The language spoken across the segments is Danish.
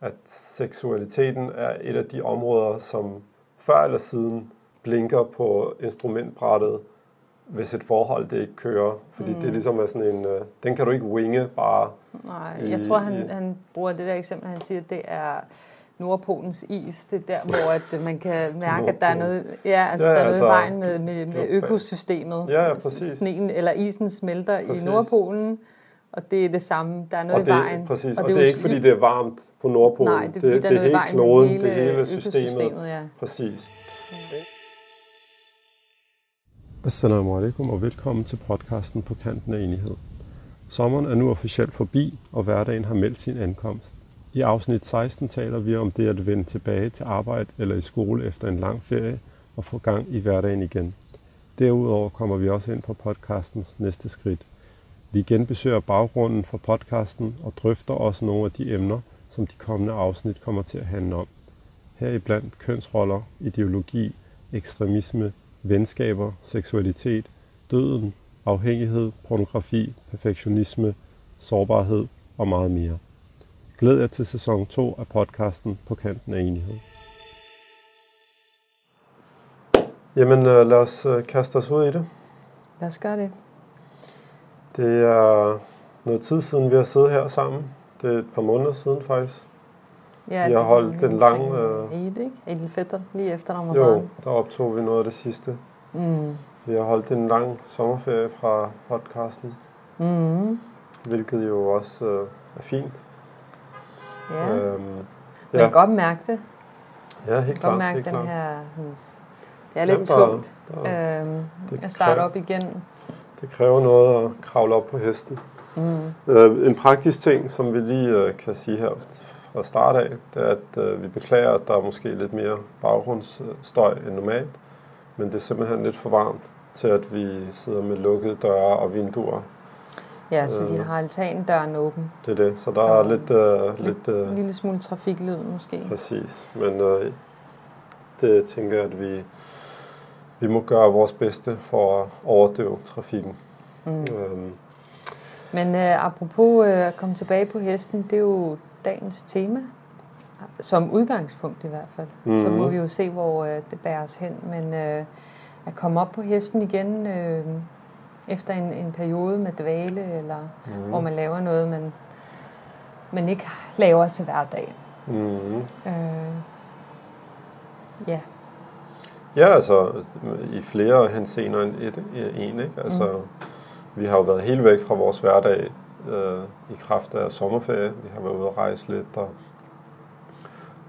at seksualiteten er et af de områder, som før eller siden blinker på instrumentbrættet, hvis et forhold det ikke kører. Fordi mm. det ligesom er sådan en, øh, den kan du ikke winge bare. Nej, i- jeg tror, han, i- han bruger det der eksempel, han siger, at det er Nordpolens is. Det er der, hvor at øh, man kan mærke, at der er noget, ja, altså, Ja, der er noget altså, i vejen med, med, med økosystemet. Ja, ja, Altså, præcis. Sneen eller isen smelter Præcis. i Nordpolen, og det er det samme. Der er noget og i det, vejen. Præcis, og, er det er ikke fordi, det er varmt på Nordpolen. Nej, det er fordi, det, der er det noget i hele kloden, med det hele hele systemet. ja. Præcis. Assalamu alaikum og velkommen til podcasten på kanten af enighed. Sommeren er nu officielt forbi, og hverdagen har meldt sin ankomst. I afsnit 16 taler vi om det at vende tilbage til arbejde eller i skole efter en lang ferie og få gang i hverdagen igen. Derudover kommer vi også ind på podcastens næste skridt. Vi genbesøger baggrunden for podcasten og drøfter også nogle af de emner, som de kommende afsnit kommer til at handle om. Heriblandt kønsroller, ideologi, ekstremisme, venskaber, seksualitet, døden, afhængighed, pornografi, perfektionisme, sårbarhed og meget mere. Glæd jer til sæson 2 af podcasten På kanten af enighed. Jamen øh, lad os øh, kaste os ud i det. Lad os gøre det. Det er noget tid siden, vi har siddet her sammen. Det er et par måneder siden faktisk. Ja, Vi har holdt den lang, øh, Eid, ikke? Eid al-Fitr, lige efter Ramadan. Jo, der optog vi noget af det sidste. Mm. Vi har holdt en lang sommerferie fra podcasten, Mm. hvilket jo også øh, er fint. Ja, Øhm, man ja. kan godt mærke det. ja, helt Man kan klart. godt mærke den klart. her... Sådan, det er lidt Jamen, tungt der- øhm, det at starte op igen. Det kræver noget at kravle op på hesten. Mm. Øh, en praktisk ting, som vi lige øh, kan sige her fra start af, det er, at øh, vi beklager, at der er måske lidt mere baggrundsstøj end normalt. Men det er simpelthen lidt for varmt til, at vi sidder med lukkede døre og vinduer. Ja, så vi Øh. har altandøren åben. Det er det. Så der er lidt... Øh, Lidt, lidt øh, en lille smule trafiklyd måske. Præcis, men øh, det tænker jeg, at vi, vi må gøre vores bedste for at overdøve trafikken. Mm. Øhm, Men øh, apropos øh, at komme tilbage på hesten, det er jo dagens tema. Som udgangspunkt i hvert fald. Mm-hmm. Så Mhm. må vi jo se, hvor øh, det bærer os hen. Men øh, at komme op på hesten igen øh, efter en, en periode med dvale, eller mm. mm, hvor man laver noget, man, man ikke laver til hverdag. mm, Øh, ja. Ja, altså i flere henseender end et, en, ikke? Altså, Mm. vi har jo været helt væk fra vores hverdag øh, i kraft af sommerferie. Vi har været ude at rejse lidt og,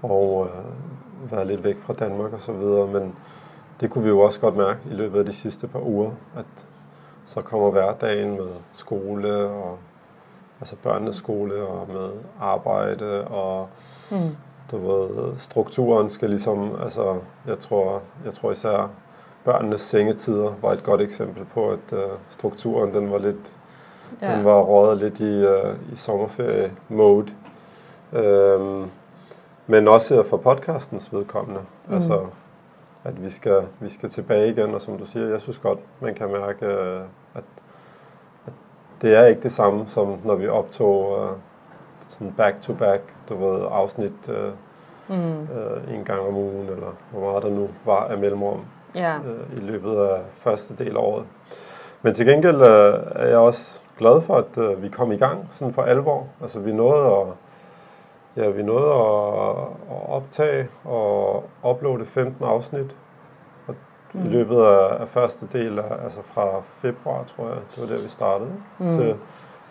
og øh, været lidt væk fra Danmark og så videre, men det kunne vi jo også godt mærke i løbet af de sidste par uger, at så kommer hverdagen med skole og altså børnenes skole og med arbejde og Mm. Du ved, strukturen skal ligesom, altså jeg tror, jeg tror især børnenes sengetider var et godt eksempel på, at uh, strukturen den var lidt, ja. den var røget lidt i, uh, i sommerferie-mode. Øhm, men også for podcastens vedkommende. Mm. Altså, at vi skal, vi skal tilbage igen, og som du siger, jeg synes godt, man kan mærke, øh, at, at det er ikke det samme, som når vi optog øh, sådan back-to-back, du ved, afsnit øh, Mm. øh, en gang om ugen, eller hvor meget der nu var af mellemrum Ja. øh, i løbet af første del af året. Men til gengæld øh, er jeg også glad for, at øh, vi kom i gang sådan for alvor. Altså vi nåede at, ja, vi nåede at, at optage og uploade 15 afsnit og mm. i løbet af, af første del, af, altså fra februar, tror jeg, det var der vi startede, mm. til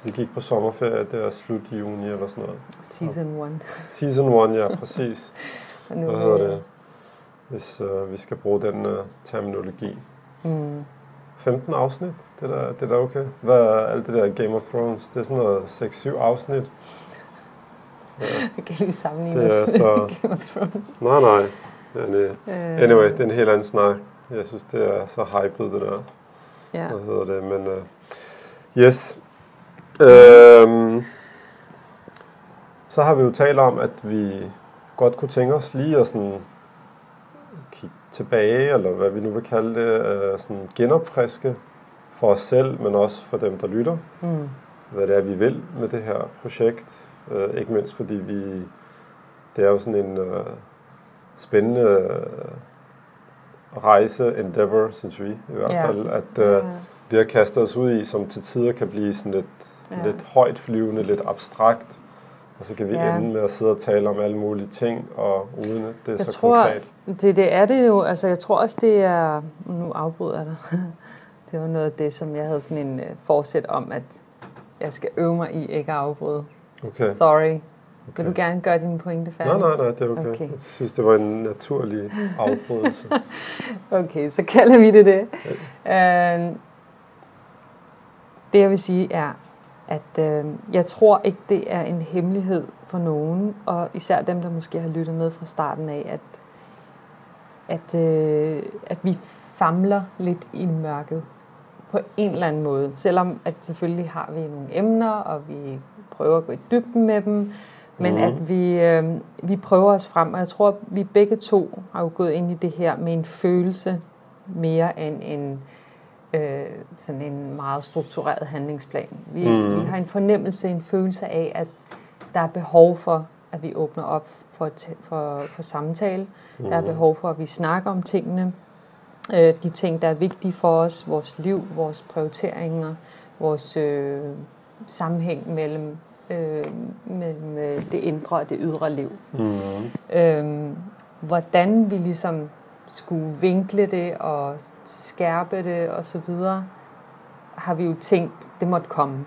vi gik på sommerferie der slut juni eller sådan noget. Season 1. Season 1, ja, præcis. Og nu Hvad er hedder vi- det? Hvis øh, vi skal bruge den øh, terminologi. Mm. 15 afsnit, det er da, det er da okay. Hvad er alt det der Game of Thrones? Det er sådan noget 6-7 afsnit. Ja, Jeg kan lige sammenligne Det er så- Game of Thrones. nej, nej. Men, øh, Øh, anyway, det er en helt anden snak. Jeg synes, det er så hyped, det der. Ja. Hvad hedder det? Men øh, yes. Øhm, så har vi jo talt om, at vi godt kunne tænke os lige at sådan kigge tilbage, eller hvad vi nu vil kalde det, øh, sådan genopfriske for os selv, men også for dem, der lytter, Mm. hvad det er, vi vil med det her projekt. Øh, ikke mindst fordi vi det er jo sådan en øh, spændende øh, rejse, endeavor, synes vi i hvert Ja. fald, at øh, Ja. vi har kastet os ud i, som til tider kan blive sådan lidt, Ja. lidt højt flyvende, lidt abstrakt, og så kan vi Ja. ende med at sidde og tale om alle mulige ting, og uden at det er Jeg så tror, konkret. det, det er det jo. Altså, jeg tror også, det er... Nu afbryder jeg dig. Det var noget af det, som jeg havde sådan en uh, forsæt om, at jeg skal øve mig i ikke at afbryde. Okay. Sorry. Kan Okay. du gerne gøre din pointe færdig? Nej, nej, nej, det er okay. Okay. okay. Jeg synes, det var en naturlig afbrydelse. Okay, så kalder vi det det. Øh, det jeg vil sige er, at øh, jeg tror ikke, det er en hemmelighed for nogen, og især dem, der måske har lyttet med fra starten af, at, at, øh, at vi famler lidt i mørket på en eller anden måde. Selvom at selvfølgelig har vi nogle emner, og vi prøver at gå i dybden med dem, men Mhm. at vi, øh, vi prøver os frem, og jeg tror, at vi begge to har jo gået ind i det her med en følelse mere end en øh, sådan en meget struktureret handlingsplan. Vi, Mhm. vi har en fornemmelse, en følelse af, at der er behov for, at vi åbner op for, for, for samtale. Der er Mhm. behov for, at vi snakker om tingene. Øh, de ting, der er vigtige for os, vores liv, vores prioriteringer, vores øh, sammenhæng mellem, øh, mellem øh, det indre og det ydre liv. Mm. Øhm, hvordan vi ligesom skulle vinkle det og skærpe det og så videre, har vi jo tænkt, det måtte komme.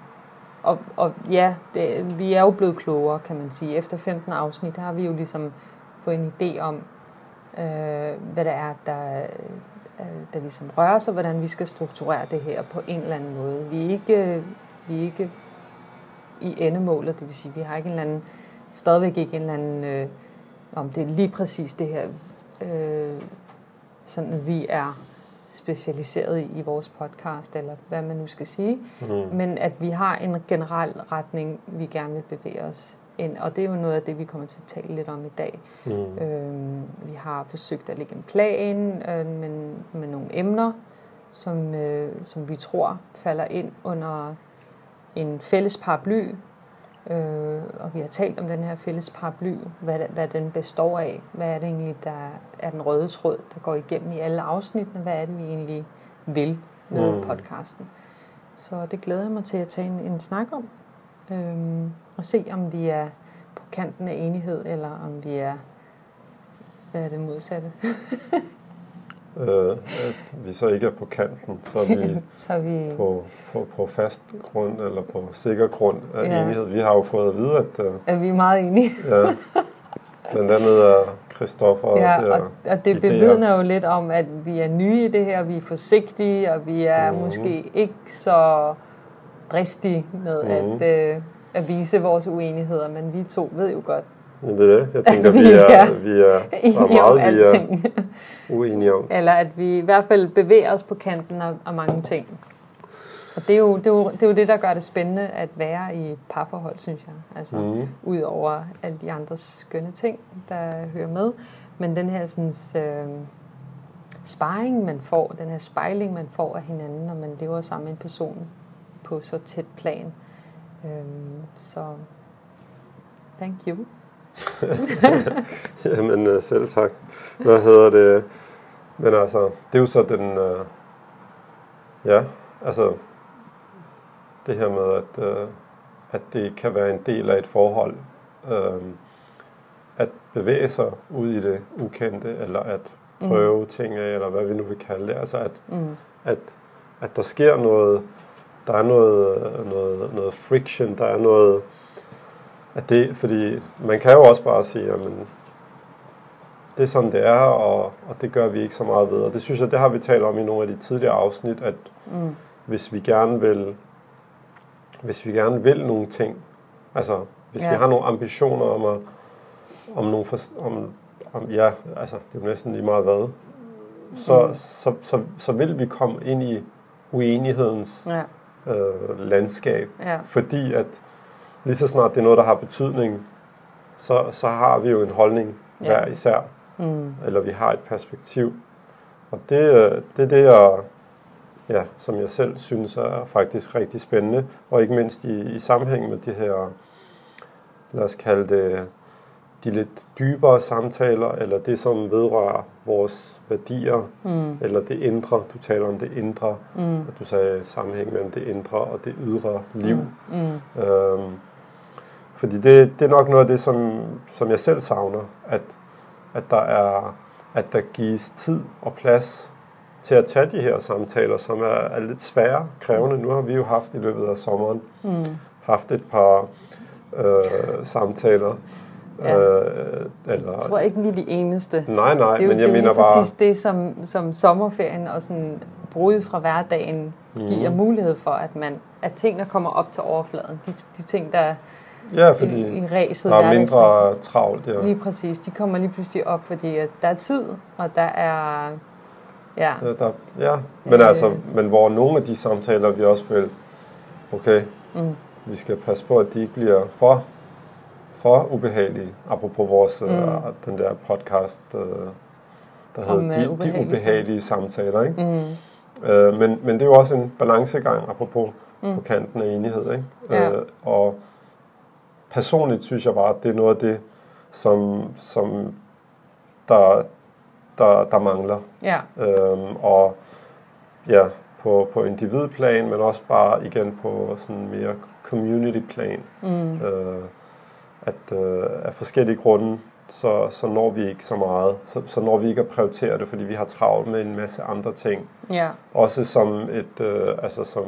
Og, og ja, det, vi er jo blevet klogere, kan man sige. Efter 15 afsnit har vi jo ligesom fået en idé om, øh, hvad det er, der, øh, der ligesom rører sig, hvordan vi skal strukturere det her på en eller anden måde. Vi er ikke, vi er ikke i endemålet, det vil sige, vi har ikke en eller anden, stadigvæk ikke en eller anden, øh, om det er lige præcis det her, øh, sådan vi er specialiseret i, i vores podcast, eller hvad man nu skal sige, Mm. men at vi har en generel retning, vi gerne vil bevæge os ind, og det er jo noget af det, vi kommer til at tale lidt om i dag. Mm. Øhm, vi har forsøgt at lægge en plan øh, med, med nogle emner, som, øh, som vi tror falder ind under en fælles paraply. Øh, og vi har talt om den her fælles paraply, hvad, hvad den består af. Hvad er det egentlig, der er den røde tråd, der går igennem i alle afsnittene? Hvad er det, vi egentlig vil med Mm. podcasten? Så det glæder jeg mig til at tage en, en snak om. Øhm, og se, om vi er på kanten af enighed, eller om vi er, hvad er det modsatte? Øh, at vi så ikke er på kanten, så er vi Så er vi... på, på, på fast grund, eller på sikker grund af Ja. enighed. Vi har jo fået at vide, at øh, Er vi meget enige? ja, blandt andet er Christoffer og Ja, det og, er og det bevidner jo lidt om, at vi er nye i det her, vi er forsigtige, og vi er Mhm. måske ikke så dristige med Mhm. at, øh, at vise vores uenigheder, men vi to ved jo godt, Det er det. Jeg tænker, vi vi er, vi er, er enige om meget, vi er uenige om. Eller at vi i hvert fald bevæger os på kanten af, af mange ting. Og det er, jo, det, er jo, det er jo det, der gør det spændende at være i parforhold, synes jeg. Altså, mm. Ud over alle de andre skønne ting, der hører med. Men den her sådan, øh, sparring, man får, den her spejling, man får af hinanden, når man lever sammen med en person på så tæt plan. Øhm, så thank you. Jamen, øh, selv tak. Hvad hedder det? Men altså, det er jo så den... Øh, ja, altså... Det her med, at, øh, at det kan være en del af et forhold. Øh, at bevæge sig ud i det ukendte, eller at prøve mm. ting af, eller hvad vi nu vil kalde det. Altså, at, Mm. at, at der sker noget... Der er noget, noget, noget friction, der er noget... At det, fordi man kan jo også bare sige, jamen, det er sådan, det er, og, og det gør vi ikke så meget ved. Og det synes jeg, det har vi talt om i nogle af de tidligere afsnit, at Mm. hvis vi gerne vil, hvis vi gerne vil nogle ting, altså hvis. Ja. vi har nogle ambitioner om at, om nogle, for, om, om, ja, altså det er jo næsten lige meget hvad, så, Mm. så, så, så vil vi komme ind i uenighedens Ja, øh, landskab, ja, fordi at lige så snart det er noget, der har betydning, så, så har vi jo en holdning Ja. hver især, mm. eller vi har et perspektiv. Og det, det er det, jeg, ja, som jeg selv synes er faktisk rigtig spændende, og ikke mindst i, i sammenhæng med de her, lad os kalde det, de lidt dybere samtaler, eller det, som vedrører vores værdier, mm. eller det indre. Du taler om det indre, mm. og du sagde sammenhæng mellem det indre og det ydre liv. Mm. Mm. Øhm, fordi det, det er nok noget af det, som, som jeg selv savner, at, at, der er, at der gives tid og plads til at tage de her samtaler, som er, er lidt svære, krævende. Nu har vi jo haft i løbet af sommeren mm. haft et par øh, samtaler, Ja. Øh, eller, jeg tror ikke, vi er de eneste. Nej, nej, det er jo, men jeg det mener bare... Det er præcis det, som, som sommerferien og sådan brud fra hverdagen mm. giver mulighed for, at man at tingene kommer op til overfladen. De, de ting, der ja, fordi i, i ræset, der er mindre travlt. Ja. Lige præcis. De kommer lige pludselig op, fordi at der er tid, og der er... Ja, ja, der, ja. men øh, altså, men hvor nogle af de samtaler, vi også vil, okay, mm. vi skal passe på, at de ikke bliver for for ubehagelige, apropos vores, mm. uh, den der podcast, uh, der Om, hedder de, ubehagelige de ubehagelige samtaler. Ikke? Mm. Uh, men, men det er jo også en balancegang, apropos mm. på kanten af enighed. Ikke? Ja. Uh, og personligt synes jeg bare, at det er noget af det, som, som der, der, der mangler. Ja. Uh, og ja, på, på individplan, men også bare igen på sådan mere community plan. Mm. Uh, at øh, af forskellige grunde, så, så når vi ikke så meget. Så, så når vi ikke at prioritere det, fordi vi har travlt med en masse andre ting. Ja. Også som et, øh, altså som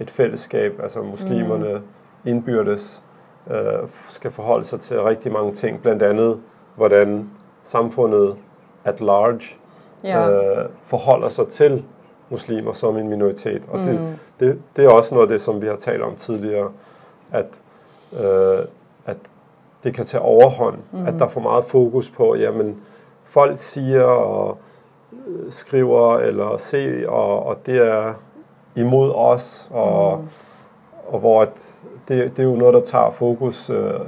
et fællesskab, altså muslimerne mm. indbyrdes øh, skal forholde sig til rigtig mange ting. Blandt andet, hvordan samfundet at large ja. øh, forholder sig til muslimer som en minoritet. Og mm. det, det, det er også noget af det, som vi har talt om tidligere, at, øh, at det kan tage overhånd. Mm. At der er for meget fokus på, jamen, folk siger og øh, skriver eller ser, og, og det er imod os, og, mm. og hvor at det, det er jo noget, der tager fokus øh,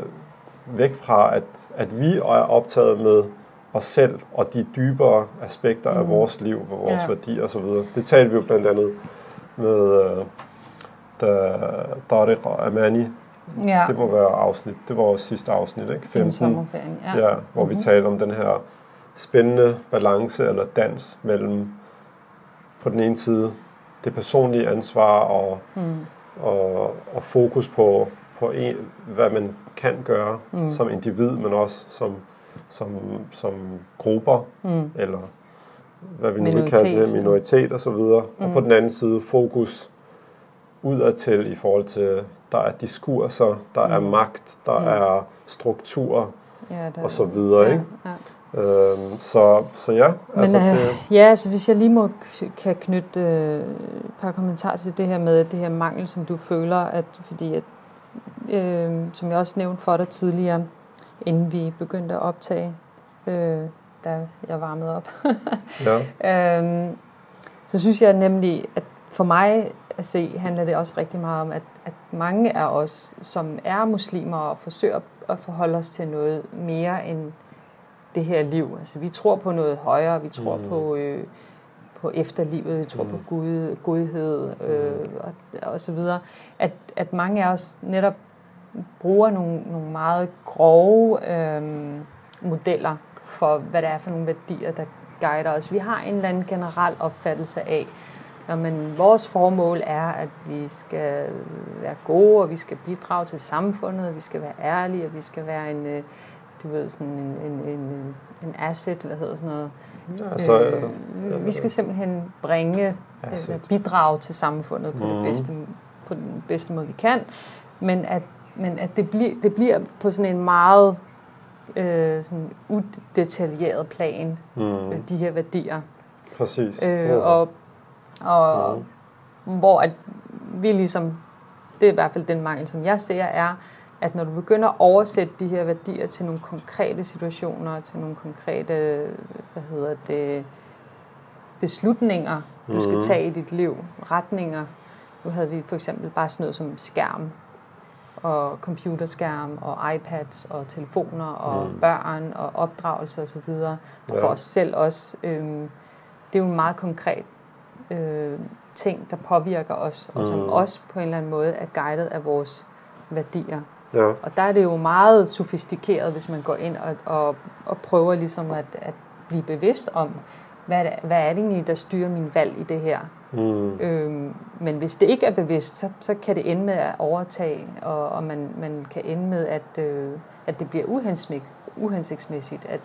væk fra, at, at vi er optaget med os selv og de dybere aspekter mm. af vores liv og vores ja. værdier osv. Det talte vi jo blandt andet med øh, da Tariq Amani, Ja. Det må være afsnit. Det var vores sidste afsnit, ikke? 15. sommerferien, ja. ja hvor mm-hmm. vi talte om den her spændende balance eller dans mellem på den ene side det personlige ansvar og, mm. Og, og fokus på, på en, hvad man kan gøre mm. som individ, men også som, som, som grupper, mm. eller hvad vi nu vil kalde det, minoritet og så videre. Mm. Og på den anden side fokus udadtil i forhold til der er diskurser, der mm. er magt, der mm. er struktur ja, der, og så videre, ja, ikke? Ja. Øhm, så, så ja. Men altså, øh, det, ja, altså hvis jeg lige må kan knytte øh, et par kommentarer til det her med det her mangel, som du føler, at fordi at, øh, som jeg også nævnte for dig tidligere, inden vi begyndte at optage, øh, da jeg varmede op, ja. øhm, så synes jeg nemlig, at for mig at se, handler det også rigtig meget om, at, at mange af os, som er muslimer og forsøger at forholde os til noget mere end det her liv. Altså vi tror på noget højere, vi tror mm. på, øh, på efterlivet, vi tror mm. på Gud, godhed øh, mm. og, og så videre. At, at mange af os netop bruger nogle, nogle meget grove øh, modeller for, hvad det er for nogle værdier, der guider os. Vi har en eller anden generel opfattelse af, Nå, men vores formål er, at vi skal være gode, og vi skal bidrage til samfundet, og vi skal være ærlige, og vi skal være en, øh, du ved, sådan en, en, en, en asset, hvad hedder sådan noget. Ja, så, øh, øh, vi skal simpelthen bringe, øh, bidrage til samfundet på, mm. det mhm. bedste, på den bedste måde, vi kan. Men at, men at det, bliver, det bliver på sådan en meget øh, sådan udetaljeret plan, mm. de her værdier. Præcis. Øh, og og mm. hvor at vi ligesom, det er i hvert fald den mangel, som jeg ser, er, at når du begynder at oversætte de her værdier til nogle konkrete situationer, til nogle konkrete, hvad hedder det, beslutninger, du skal tage i dit liv, retninger. Nu havde vi for eksempel bare sådan noget som skærm, og computerskærm, og iPads, og telefoner, og mm. børn, og opdragelse osv. Og, og for os selv også. Øhm, det er jo meget konkret øh, ting, der påvirker os, og som mm. også på en eller anden måde er guidet af vores værdier. Ja. Og der er det jo meget sofistikeret, hvis man går ind og, og, og prøver ligesom at, at blive bevidst om, hvad er, det, hvad er det egentlig, der styrer min valg i det her. Mm. Øhm, men hvis det ikke er bevidst, så, så kan det ende med at overtage, og, og man, man kan ende med, at, øh, at det bliver uhensigtsmæssigt, uhensigtsmæssigt at,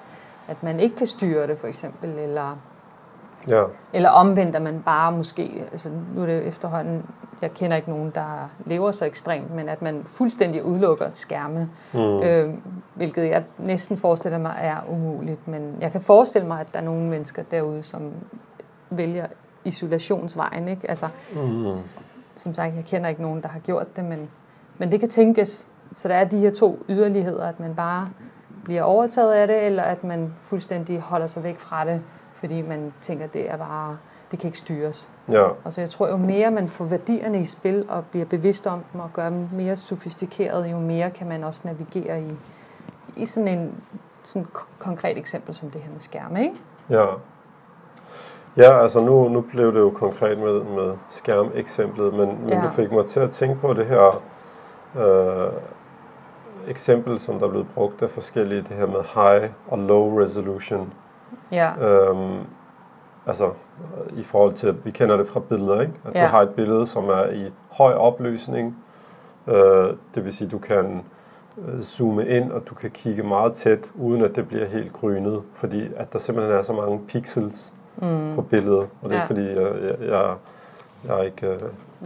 at man ikke kan styre det for eksempel, eller, Ja. eller omvendt, at man bare måske, altså nu er det efterhånden, jeg kender ikke nogen, der lever så ekstremt, men at man fuldstændig udelukker skærme, Mm. øh, hvilket jeg næsten forestiller mig er umuligt. Men jeg kan forestille mig, at der er nogle mennesker derude, som vælger isolationsvejen. Ikke? Altså, Mm. som sagt, jeg kender ikke nogen, der har gjort det, men, men det kan tænkes. Så der er de her to yderligheder, at man bare bliver overtaget af det, eller at man fuldstændig holder sig væk fra det, fordi man tænker, det er bare, det kan ikke styres. Ja. Og så jeg tror, jo mere man får værdierne i spil og bliver bevidst om dem og gør dem mere sofistikerede, jo mere kan man også navigere i, i sådan en sådan konkret eksempel som det her med skærme, ikke? Ja. Ja, altså nu, nu blev det jo konkret med, med skærmeksemplet, men, men Ja. du fik mig til at tænke på det her øh, eksempel, som der er blevet brugt af forskellige, det her med high og low resolution. Ja, Øhm, altså i forhold til, vi kender det fra billeder, ikke? At Ja. du har et billede, som er i høj opløsning. Øh, det vil sige, du kan øh, zoome ind, og du kan kigge meget tæt, uden at det bliver helt grynet, fordi at der simpelthen er så mange pixels mm. på billedet. Og det er Ja. fordi, jeg, jeg, jeg, jeg er ikke øh,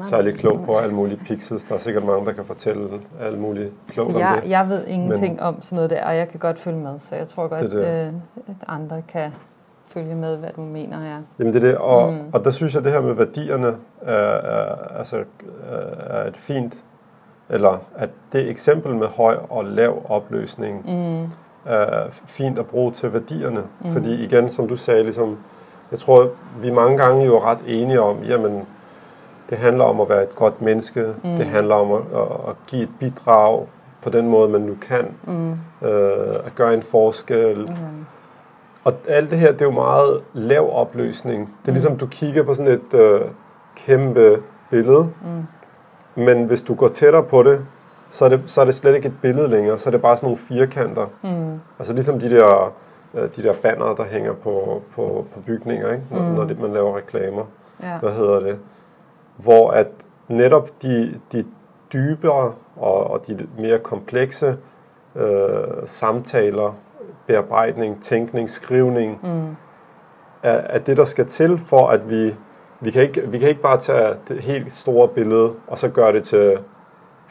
særlig klog på alle mulige pixels. Der er sikkert mange, der kan fortælle alle mulige klogt så om jeg, det. jeg ved ingenting om sådan noget der, og jeg kan godt følge med, så jeg tror godt, Det det. øh, at andre kan følge med, hvad du mener her. Jamen det er det, og, Mm. og der synes jeg, at det her med værdierne er, er, altså, er et fint, eller at det eksempel med høj og lav opløsning Mm. er fint at bruge til værdierne. Mm. Fordi igen, som du sagde, ligesom, jeg tror, vi mange gange jo er ret enige om, jamen, det handler om at være et godt menneske, Mm. det handler om at, at, give et bidrag på den måde, man nu kan, Mm. øh, at gøre en forskel, Mm. og alt det her, det er jo meget lav opløsning. Det er Mm. ligesom, du kigger på sådan et øh, kæmpe billede, Mm. men hvis du går tættere på det, så er det, så er det slet ikke et billede længere, så er det bare sådan nogle firkanter. Mm. Altså ligesom de der, øh, de der bannere, der hænger på, på, på bygninger, ikke? Når, Mm. når det, man laver reklamer. Ja. Hvad hedder det? Hvor at netop de, de dybere og, og de mere komplekse øh, samtaler, bearbejdning, tænkning, skrivning, Mm. er, er det, der skal til for, at vi, vi, kan ikke, vi kan ikke bare tage det helt store billede, og så gøre det til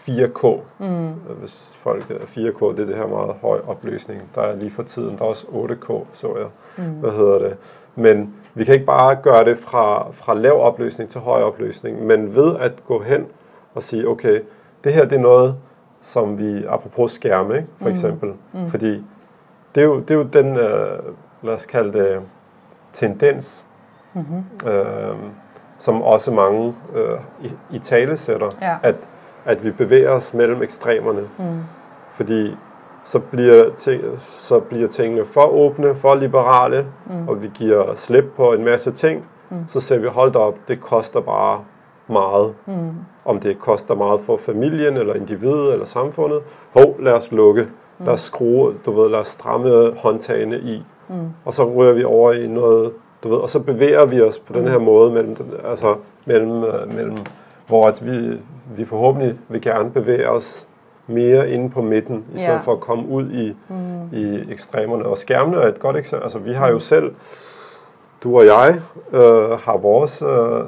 4K. Mm. Hvis folk er 4K, det er det her meget høj opløsning. Der er lige for tiden, der er også 8K, så jeg. Mm. Hvad hedder det? Men vi kan ikke bare gøre det fra, fra lav opløsning til høj opløsning, men ved at gå hen og sige, okay, det her det er noget, som vi, apropos skærme, ikke, for Mm. eksempel, Mm. fordi det er jo, det er jo den, øh, lad os kalde det, tendens, Mm-hmm. øh, som også mange øh, i, i tale sætter, Ja. at, at vi bevæger os mellem ekstremerne, Mm. fordi så bliver, ting, så bliver tingene for åbne, for liberale, Mm. og vi giver slip på en masse ting, Mm. så ser vi, hold op, det koster bare meget. Mm. Om det koster meget for familien, eller individet, eller samfundet. Hov, lad os lukke. Lad os skrue, du ved, lad os stramme håndtagene i. Mm. Og så rører vi over i noget, du ved, og så bevæger vi os på den her måde mellem, altså mellem, øh, mellem hvor at vi, vi forhåbentlig vil gerne bevæge os mere inde på midten, i stedet Ja. for at komme ud i, Mm. i ekstremerne. Og skærmene er et godt eksempel. Altså, vi har jo selv, du og jeg, øh, har vores, øh,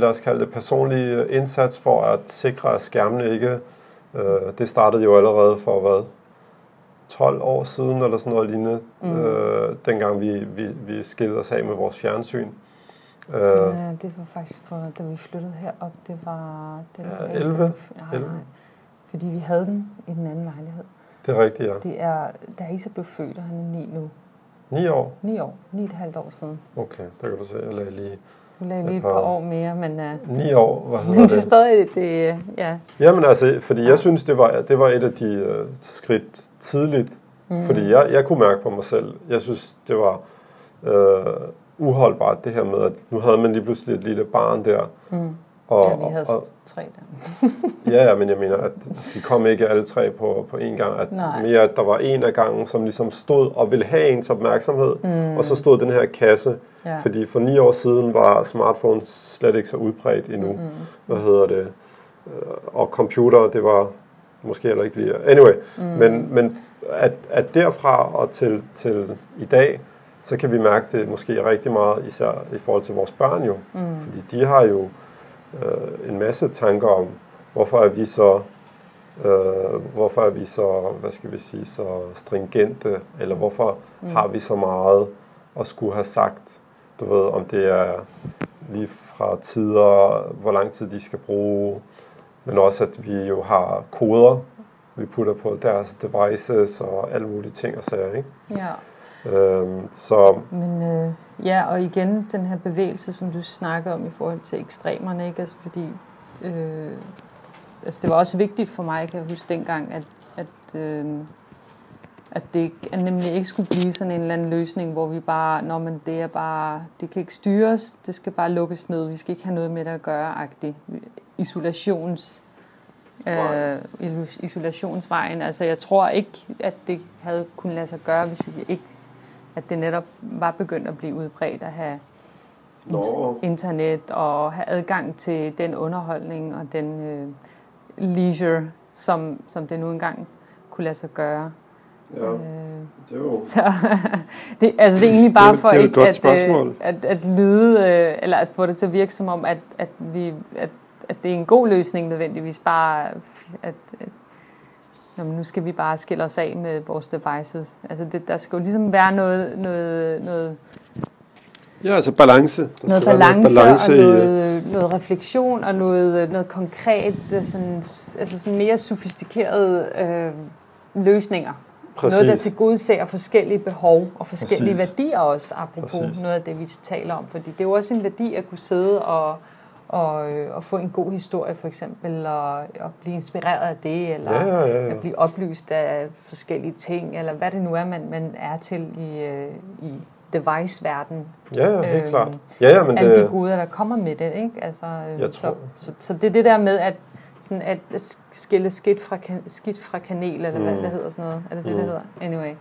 lad os kalde det, personlige indsats for at sikre, at skærmene ikke, øh, det startede jo allerede for, hvad, 12 år siden, eller sådan noget lignende, Mm. øh, dengang vi, vi, vi skilte os af med vores fjernsyn. Øh, Ja, det var faktisk for, da vi flyttede herop, det var... Det Ja, var 11. Nej, 11. nej. Fordi vi havde den i den anden lejlighed. det er rigtigt, ja. Det er, da Isa blev født, og han er ni nu. 9 år? 9 år. 9 et halvt år siden. Okay, der kan du se, jeg lagde lige... Nu lagde lige et par par år. mere, men, uh, 9 år, hvad hedder men det er det? stadig, det, øh, ja. Jamen altså, fordi jeg synes, det var, det var et af de øh, skridt tidligt, Mm. fordi jeg, jeg kunne mærke på mig selv, jeg synes, det var øh, uholdbart det her med, at nu havde man lige pludselig et lille barn der, Mm. Og, ja, vi havde og, tre der. ja, ja, men jeg mener, at de kom ikke alle tre på, på én gang. At Nej. mere, at der var en af gangen, som ligesom stod og ville have ens opmærksomhed, mm. og så stod den her kasse. Ja. Fordi for ni år siden var smartphones slet ikke så udbredt endnu. Mm. Hvad hedder det? Øh, og computer, det var måske heller ikke lige. Anyway, mm. men, men at, at derfra og til, til i dag, så kan vi mærke det måske rigtig meget, især i forhold til vores børn jo. Mm. Fordi de har jo øh, en masse tanker om, hvorfor er vi så øh, hvorfor er vi så, hvad skal vi sige, så stringente, eller hvorfor mm. har vi så meget at skulle have sagt, du ved, om det er lige fra tider, hvor lang tid de skal bruge, men også at vi jo har koder, vi putter på deres devices og alle mulige ting og sager, ikke? Ja. Øhm, så... Men øh, ja, og igen den her bevægelse, som du snakker om i forhold til ekstremerne, ikke? Altså fordi, øh, altså det var også vigtigt for mig, kan jeg huske dengang, at, at, øh, at det at nemlig ikke skulle blive sådan en eller anden løsning, hvor vi bare, når man det er bare, det kan ikke styres, det skal bare lukkes ned, vi skal ikke have noget med det at gøre, agtigt. Isolations øh, isolationsvejen. Altså jeg tror ikke, at det havde kunnet lade sig gøre, hvis ikke at det netop var begyndt at blive udbredt at have Nå. internet og have adgang til den underholdning og den øh, leisure, som, som det nu engang kunne lade sig gøre. Ja, øh, det er jo... Så, det, altså det er egentlig bare det, for det ikke at, øh, at, at lyde, øh, eller at få det til at virke som om, at, at, vi, at, at det er en god løsning nødvendigvis, bare at, at Nå, men nu skal vi bare skille os af med vores devices. Altså det, der skal jo ligesom være noget, noget, noget Ja, altså balance. Der noget balance, noget balance og noget, i, noget refleksion og noget, noget konkret, sådan, altså sådan mere sofistikerede øh, løsninger. Præcis. Noget, der tilgodeser forskellige behov og forskellige Præcis. værdier også, apropos Præcis. noget af det, vi taler om. Fordi det er jo også en værdi at kunne sidde og og, øh, og få en god historie for eksempel, og, og blive inspireret af det, eller ja, ja, ja. at blive oplyst af forskellige ting, eller hvad det nu er, man, man er til i, øh, i device-verden. Ja, ja, helt øhm, klart. Ja, ja, men alle det... de guder, der kommer med det, ikke? Altså, øh, så, så, så det er det der med, at sådan at skille skidt fra, skidt fra kanel, eller mm. hvad det hedder sådan noget. Er det det, mm. det hedder? Anyway.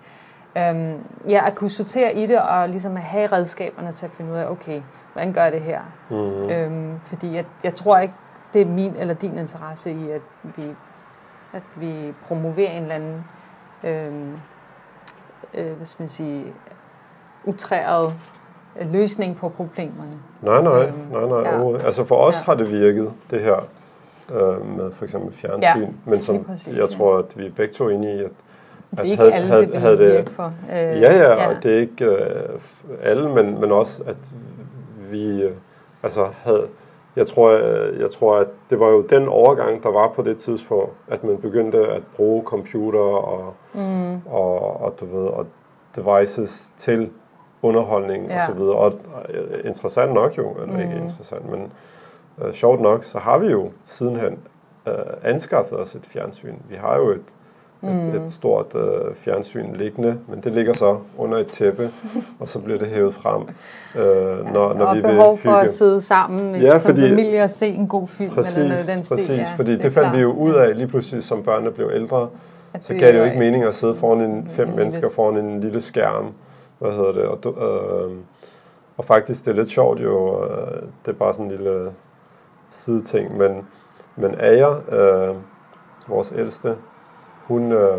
Øhm, ja, at kunne sortere i det, og ligesom have redskaberne til at finde ud af, okay, hvordan gør det her? Mm. Øhm, fordi jeg, jeg tror ikke, det er min eller din interesse i, at vi, at vi promoverer en eller anden, øhm, øh, hvad skal man sige, utræret løsning på problemerne. Nej, nej, øhm, nej, nej. Ja. Altså for os ja. har det virket, det her øh, med for eksempel fjernsyn, ja, men som præcis, jeg tror, at vi er begge to enige i, at det er ikke havde, alle, havde, det havde det, for. Øh, ja, ja, ja, og det er ikke øh, alle, men, men også, at vi øh, altså havde, jeg tror, øh, jeg tror, at det var jo den overgang, der var på det tidspunkt, at man begyndte at bruge computer og, mm. og, og, du ved, og devices til underholdning ja. og så videre. Og uh, interessant nok jo, eller mm. ikke interessant, men uh, sjovt nok, så har vi jo sidenhen uh, anskaffet os et fjernsyn. Vi har jo et. Et, et stort øh, fjernsyn liggende, men det ligger så under et tæppe, og så bliver det hævet frem, øh, når, når vi vil behov for at sidde sammen ja, som fordi, familie og se en god film præcis, eller noget den stil. Præcis, ja, fordi det, det fandt klar. vi jo ud af lige pludselig, som børnene blev ældre, at så gav det jo ikke mening at sidde foran en fem mm, mennesker foran en lille skærm, hvad hedder det, og, øh, og faktisk det er lidt sjovt jo, øh, det er bare sådan en lille sideting, men, men Ager, øh, vores ældste, hun, øh,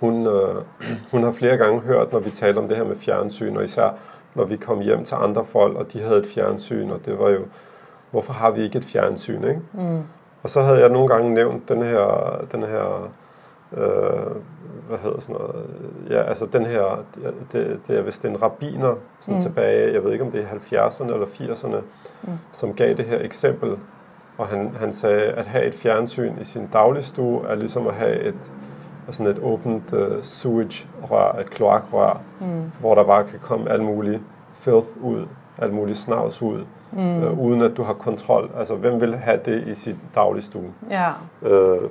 hun, øh, hun har flere gange hørt, når vi taler om det her med fjernsyn, og især når vi kom hjem til andre folk, og de havde et fjernsyn, og det var jo, hvorfor har vi ikke et fjernsyn, ikke? Mm. Og så havde jeg nogle gange nævnt den her, den her øh, hvad hedder sådan noget, ja, altså den her, det, det er vist en rabiner, sådan mm. tilbage, jeg ved ikke om det er 70'erne eller 80'erne, mm. som gav det her eksempel og han, han sagde, at have et fjernsyn i sin dagligstue er ligesom at have et, sådan et åbent uh, sewage-rør, et kloakrør, mm. hvor der bare kan komme alt muligt filth ud, alt muligt snavs ud, mm. uh, uden at du har kontrol. Altså, hvem vil have det i sit dagligstue? Ja. Uh,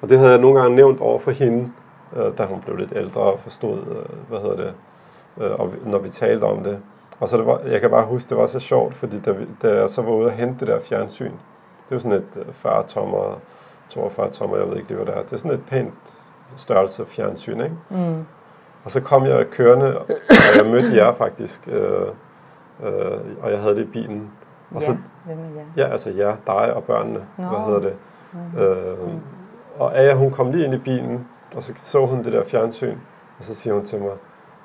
og det havde jeg nogle gange nævnt over for hende, uh, da hun blev lidt ældre og forstod, uh, hvad hedder det, uh, og når vi talte om det. Og så det var, jeg kan bare huske, det var så sjovt, fordi da, vi, da jeg så var ude og hente det der fjernsyn, det er jo sådan et 40 øh, tommer, 42 tommer, jeg ved ikke lige, hvad det er. Det er sådan et pænt størrelse fjernsyn, ikke? Mm. Og så kom jeg kørende, og jeg mødte jer faktisk, øh, øh, og jeg havde det i bilen. Og ja, så, hvem er jeg? ja, altså jer, dig og børnene, Nå. hvad hedder det? Mm. Øh, og Aya, hun kom lige ind i bilen, og så så hun det der fjernsyn, og så siger hun til mig,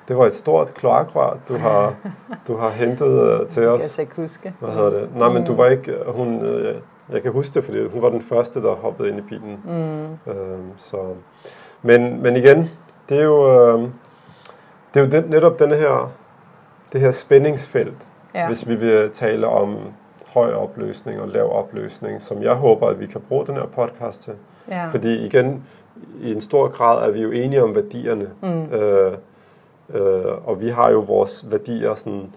det var et stort kloakrør, du har, du har hentet uh, til os. kan jeg så ikke huske. Hvad hedder det? Nej, men du var ikke, hun, øh, jeg kan huske det, fordi hun var den første, der hoppede ind i bilen. Mm. Øhm, så. Men, men igen, det er jo, øh, det er jo den, netop denne her, det her spændingsfelt, Ja. hvis vi vil tale om høj opløsning og lav opløsning, som jeg håber, at vi kan bruge den her podcast til. ja. Fordi igen, i en stor grad er vi jo enige om værdierne. Mm. Øh, øh, og vi har jo vores værdier sådan,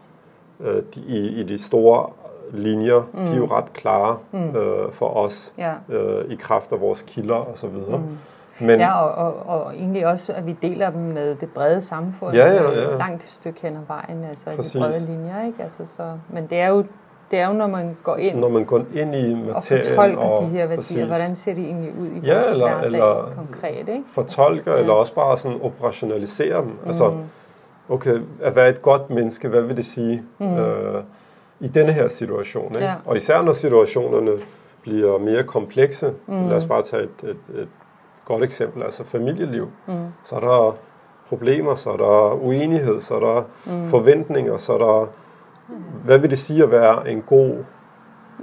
øh, de, i, i de store linjer, mm. de er jo ret klare Mm. øh, for os ja. øh, i kraft af vores kilder og så videre. Mm. Men Ja, og, og, og egentlig også, at vi deler dem med det brede samfund. Ja, ja, øh, ja. Langt et stykke hen ad vejen, altså Præcis. de brede linjer, ikke? Altså, så, men det er, jo, det er jo, når man går ind når man går ind i og materien fortolker og de her værdier, præcis, hvordan ser de egentlig ud i Ja, vores eller- hverdag eller- konkret, ikke? fortolker Ja. eller også bare sådan operationalisere dem. Altså, Mm. okay, at være et godt menneske, hvad vil det sige Mm. øh, i denne her situation? Ikke? Ja. Og især når situationerne bliver mere komplekse. Mm. Lad os bare tage et, et, et godt eksempel, altså familieliv. Mm. Så er der problemer, så er der uenighed, så er der Mm. forventninger, så er der... Hvad vil det sige at være en god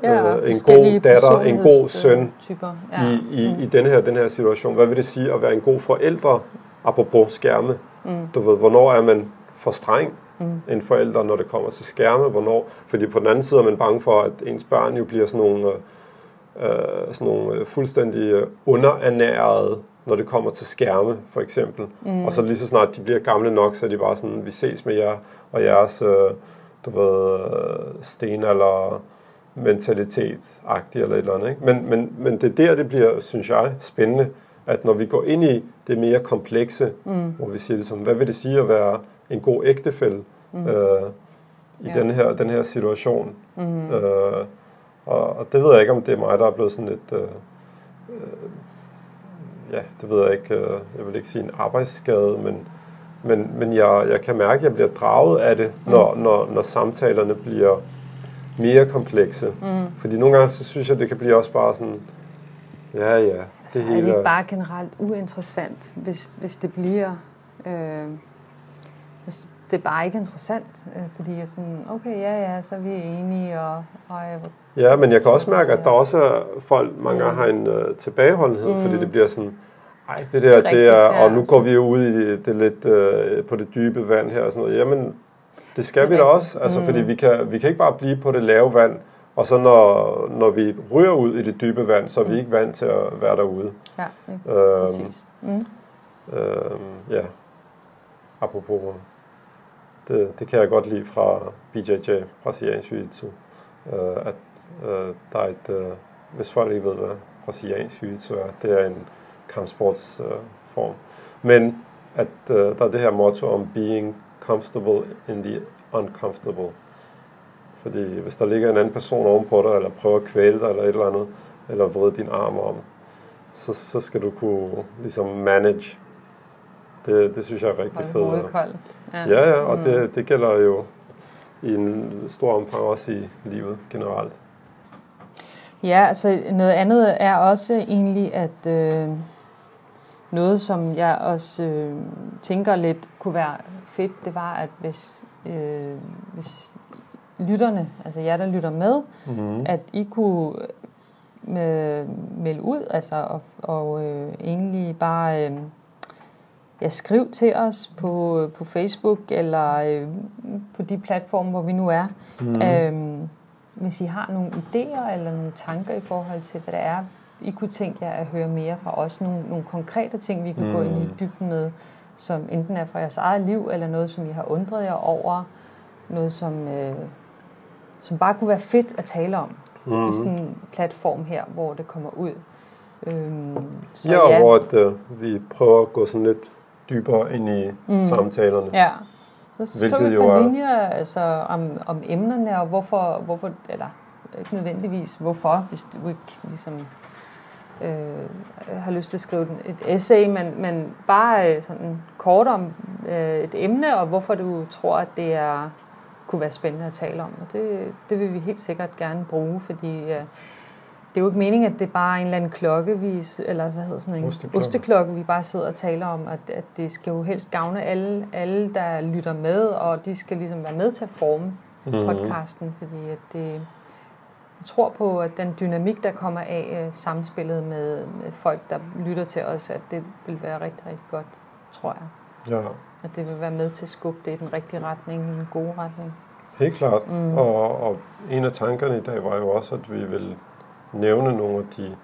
Ja, øh, en god datter, en god søn personlighedstyper. ja. i, i, i denne her, den her situation? Hvad vil det sige at være en god forældre, apropos skærme? Mm. Du ved, hvornår er man for streng Mm. en forælder, når det kommer til skærme? Hvornår? Fordi på den anden side er man bange for, at ens børn jo bliver sådan nogle, øh, øh, sådan nogle øh, fuldstændig øh, underernærede, når det kommer til skærme, for eksempel. Mm. Og så lige så snart de bliver gamle nok, så er de bare sådan, vi ses med jer og jeres, øh, du ved, øh, stenalder mentalitet-agtigt eller et eller andet. Ikke? Men, men, men det er der, det bliver, synes jeg, spændende, at når vi går ind i det mere komplekse, Mm. hvor vi siger det som, hvad vil det sige at være en god ægtefælle Mm. øh, i Ja. den, her, den her situation. Mm. Øh, og, og det ved jeg ikke, om det er mig, der er blevet sådan lidt... Øh, øh, ja, det ved jeg ikke. Øh, jeg vil ikke sige en arbejdsskade, men, men, men jeg, jeg kan mærke, at jeg bliver draget af det, når, når, når samtalerne bliver mere komplekse. Mm. Fordi nogle gange, så synes jeg, det kan blive også bare sådan... Ja, ja, Så det er det hele... ikke bare generelt uinteressant, hvis, hvis det bliver... Øh, hvis det er bare ikke interessant, øh, fordi jeg er sådan, okay, ja, ja, så er vi enige, og, og jeg, Ja, men jeg kan også mærke, at der også er folk, mange Mm. har en øh, tilbageholdenhed, Mm. fordi det bliver sådan, ej, det der, det Rigtigt, er, ja, og nu går vi jo ud i det lidt øh, på det dybe vand her og sådan noget. Jamen, det skal Det er vi da også, altså, Mm. fordi vi kan, vi kan ikke bare blive på det lave vand, og så når, når vi ryger ud i det dybe vand, så er vi Mm. ikke vant til at være derude. ja, ikke? Øhm, præcis. Mm. øhm, ja, apropos, det, det kan jeg godt lide fra BJJ, brasiliansk jiu-jitsu, øh, at øh, der er et, øh, hvis folk ikke ved, hvad brasiliansk jiu-jitsu er, det er en kampsportsform. Øh, form. Men at øh, der er det her motto om being comfortable in the uncomfortable. Fordi hvis der ligger en anden person ovenpå dig, eller prøver at kvæle dig, eller et eller andet, eller vride din arm om, så, så skal du kunne ligesom manage. Det, det synes jeg er rigtig fedt. hovedet koldt. Ja, ja, og Mm. det, det gælder jo i en stor omfang også i livet generelt. Ja, altså noget andet er også egentlig, at øh, noget, som jeg også øh, tænker lidt kunne være fedt, det var, at hvis, øh, hvis lytterne, altså jer, der lytter med, Mm-hmm. at I kunne øh, melde ud, altså og, og øh, egentlig bare øh, ja, skriv til os på, på Facebook eller øh, på de platforme, hvor vi nu er. Mm-hmm. Øhm, hvis I har nogle idéer eller nogle tanker i forhold til, hvad det er, I kunne tænke jer at høre mere fra os. Nogle, nogle konkrete ting, vi kan mm. gå ind i Mm. dybden med, som enten er fra jeres eget liv, eller noget, som I har undret jer over. Noget, som, øh, som bare kunne være fedt at tale om mm. I sådan en platform her, hvor det kommer ud. Øhm, så Ja, hvor at, øh, vi prøver at gå sådan lidt dybere ind i Mm. samtalerne. Ja, Så skriv et par linjer altså, om, om emnerne, og hvorfor, hvorfor, eller ikke nødvendigvis hvorfor, hvis du ikke ligesom øh, har lyst til at skrive et essay, men, men bare øh, sådan kort om øh, et emne, og hvorfor du tror, at det er, kunne være spændende at tale om. Og det, det vil vi helt sikkert gerne bruge, fordi øh, det er jo ikke meningen, at det er bare en eller anden klokkevis, eller hvad hedder sådan en osteklokke, osteklokke vi bare sidder og taler om, at, at det skal jo helst gavne alle, alle, der lytter med, og de skal ligesom være med til at forme mm-hmm. podcasten, fordi at det, jeg tror på, at den dynamik, der kommer af uh, samspillet med, med folk, der lytter til os, at det vil være rigtig, rigtig godt, tror jeg. Ja. At det vil være med til at skubbe det i den rigtige retning, i den gode retning. Helt klart. Mm. Og, og en af tankerne i dag var jo også, at vi vil nævne nogle af de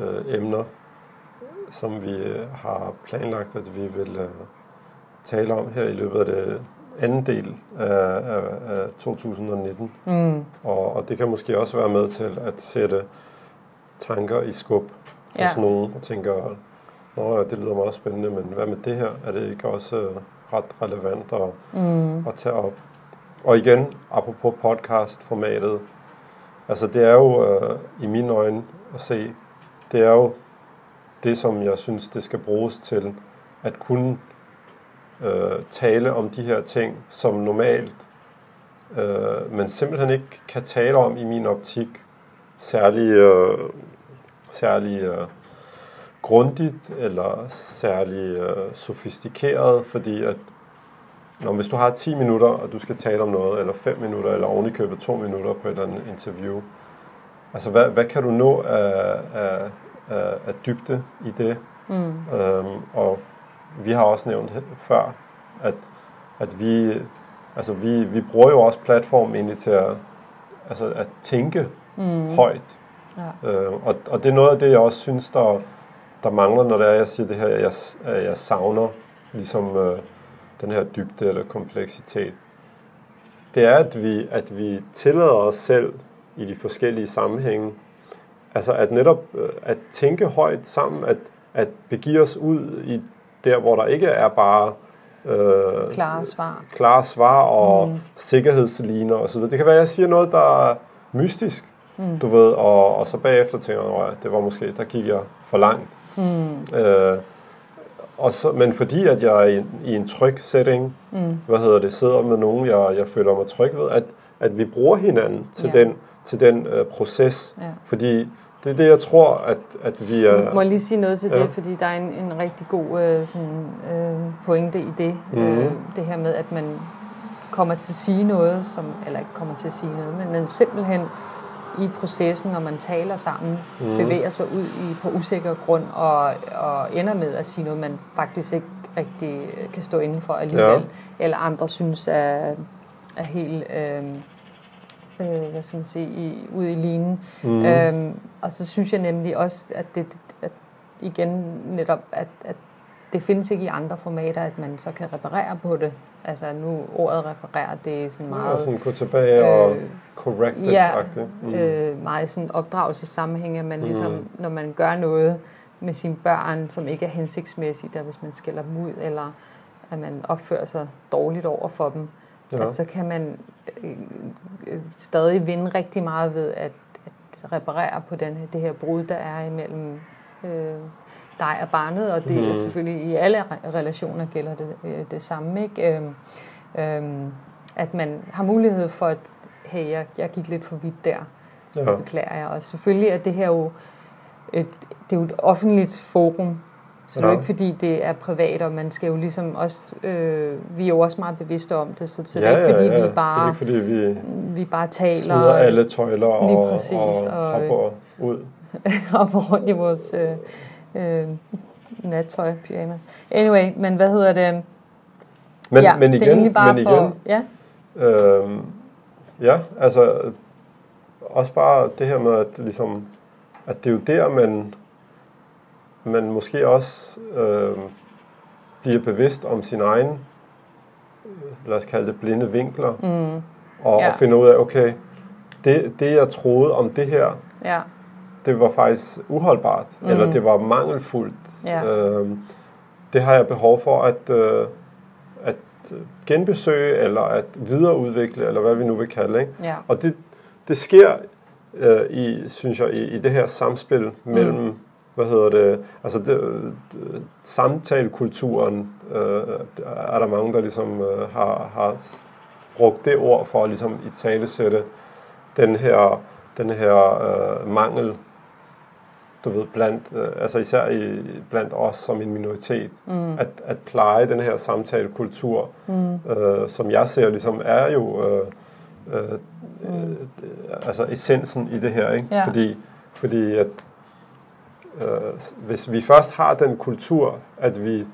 øh, emner, som vi øh, har planlagt, at vi vil øh, tale om her i løbet af det anden del af, af, af 2019. Mm. Og, og det kan måske også være med til at sætte tanker i skub ja. hos nogen og tænker, Nå ja, det lyder meget spændende, men hvad med det her? Er det ikke også øh, ret relevant at, mm. at tage op? Og igen, apropos podcast-formatet, altså det er jo øh, i mine øjne at se, det er jo det, som jeg synes, det skal bruges til. At kunne øh, tale om de her ting, som normalt øh, man simpelthen ikke kan tale om i min optik, særlig, øh, særlig øh, grundigt eller særlig øh, sofistikeret, fordi at når, hvis du har 10 minutter, og du skal tale om noget, eller 5 minutter, eller ovenikøbet 2 minutter på et eller andet interview, altså hvad, hvad kan du nå af, af, af, af dybde i det? Mm. Øhm, og vi har også nævnt før, at, at vi, altså vi, vi bruger jo også platform egentlig til at, altså at tænke mm. højt. Ja. Øh, og, og det er noget af det, jeg også synes, der, der mangler, når det er, jeg siger det her, jeg, jeg savner ligesom øh, den her dybde eller kompleksitet. Det er, at vi, at vi tillader os selv i de forskellige sammenhænge, altså at netop øh, at tænke højt sammen, at, at begive os ud i der, hvor der ikke er bare øh, klare svar, klare svar og mm. sikkerhedsliner osv. Det kan være, at jeg siger noget, der er mystisk, mm. du ved, og, og så bagefter tænker jeg, at det var måske, der gik jeg for langt. Mm. Øh, og så, men fordi at jeg er i, i en tryg setting, mm. hvad hedder det, sidder med nogen, jeg, jeg føler mig tryg ved, at, at vi bruger hinanden til ja. den, til den øh, proces. Ja. Fordi det er det, jeg tror, at, at vi er... Må jeg lige sige noget til ja. det, fordi der er en, en rigtig god øh, sådan, øh, pointe i det. Mm. Øh, det her med, at man kommer til at sige noget, som, eller ikke kommer til at sige noget, men man simpelthen i processen, når man taler sammen, mm. bevæger sig ud i på usikker grund og, og ender med at sige noget, man faktisk ikke rigtig kan stå inden for alligevel, ja. eller andre synes er, er helt... Øh, øh, hvad skal man sige, i, ude i linen. Mm. Øhm, og så synes jeg nemlig også, at det at igen netop, at, at det findes ikke i andre formater, at man så kan reparere på det. Altså nu ordet reparere, det er sådan meget... Ja, sådan gå tilbage øh, og correct it ja, mm. øh, meget sådan opdragelsessammenhæng, at man mm. ligesom, når man gør noget med sine børn, som ikke er hensigtsmæssigt, der hvis man skælder dem ud, eller at man opfører sig dårligt over for dem, ja. at så kan man øh, øh, stadig vinde rigtig meget ved at, at reparere på den, det her brud, der er imellem øh, dig og barnet, og det mm. er selvfølgelig i alle relationer gælder det, øh, det samme, ikke? Øh, øh, at man har mulighed for at, hey, jeg, jeg gik lidt for vidt der, ja. beklager jeg, og selvfølgelig er det her jo et, det er jo et offentligt forum, så ja. det er jo ikke fordi, det er privat, og man skal jo ligesom også, øh, vi er jo også meget bevidste om det, så, så ja, det er ikke fordi, ja, ja. vi bare, det er ikke, fordi vi, vi bare taler. Smider alle tøjler og, præcis, og, og hopper ud. hopper rundt i vores øh, øh, nattøj, pyjamas. Anyway, men hvad hedder det? Men, ja, men igen, det er egentlig bare men igen, for, ja. Øh, ja, altså også bare det her med, at, ligesom, at det er jo der, man man måske også øh, bliver bevidst om sin egen, lad os kalde det blinde vinkler, mm. og, ja. og finder ud af, okay, det, det jeg troede om det her, ja. Det var faktisk uholdbart, mm. eller det var mangelfuldt. Ja. Øh, det har jeg behov for at, øh, at genbesøge, eller at videreudvikle, eller hvad vi nu vil kalde. Ikke? Ja. Og det, det sker, øh, i, synes jeg, i, i det her samspil mellem, mm. hvad hedder det, altså det, øh, samtalekulturen, øh, er der mange, der ligesom øh, har, har brugt det ord for at ligesom i tale sætte den her, den her øh, mangel du ved, blandt, øh, altså især i, blandt os som en minoritet, mm. at, at pleje den her samtalekultur, mm. øh, som jeg ser ligesom er jo øh, øh, mm. altså essensen i det her, ikke? Ja. Fordi, fordi at øh, hvis vi først har den kultur, at vi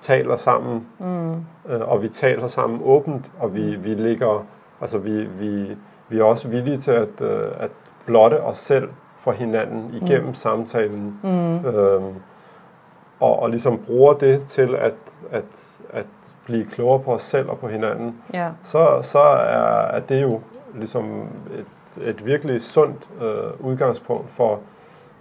taler sammen, mm. øh, og vi taler sammen åbent, og vi, vi ligger, altså vi, vi, vi er også villige til at, øh, at blotte os selv for hinanden igennem mm. samtalen, mm. øhm, og, og ligesom bruger det til at, at, at blive klogere på os selv og på hinanden, Ja. så, så er, er det jo ligesom et, et virkelig sundt øh, udgangspunkt for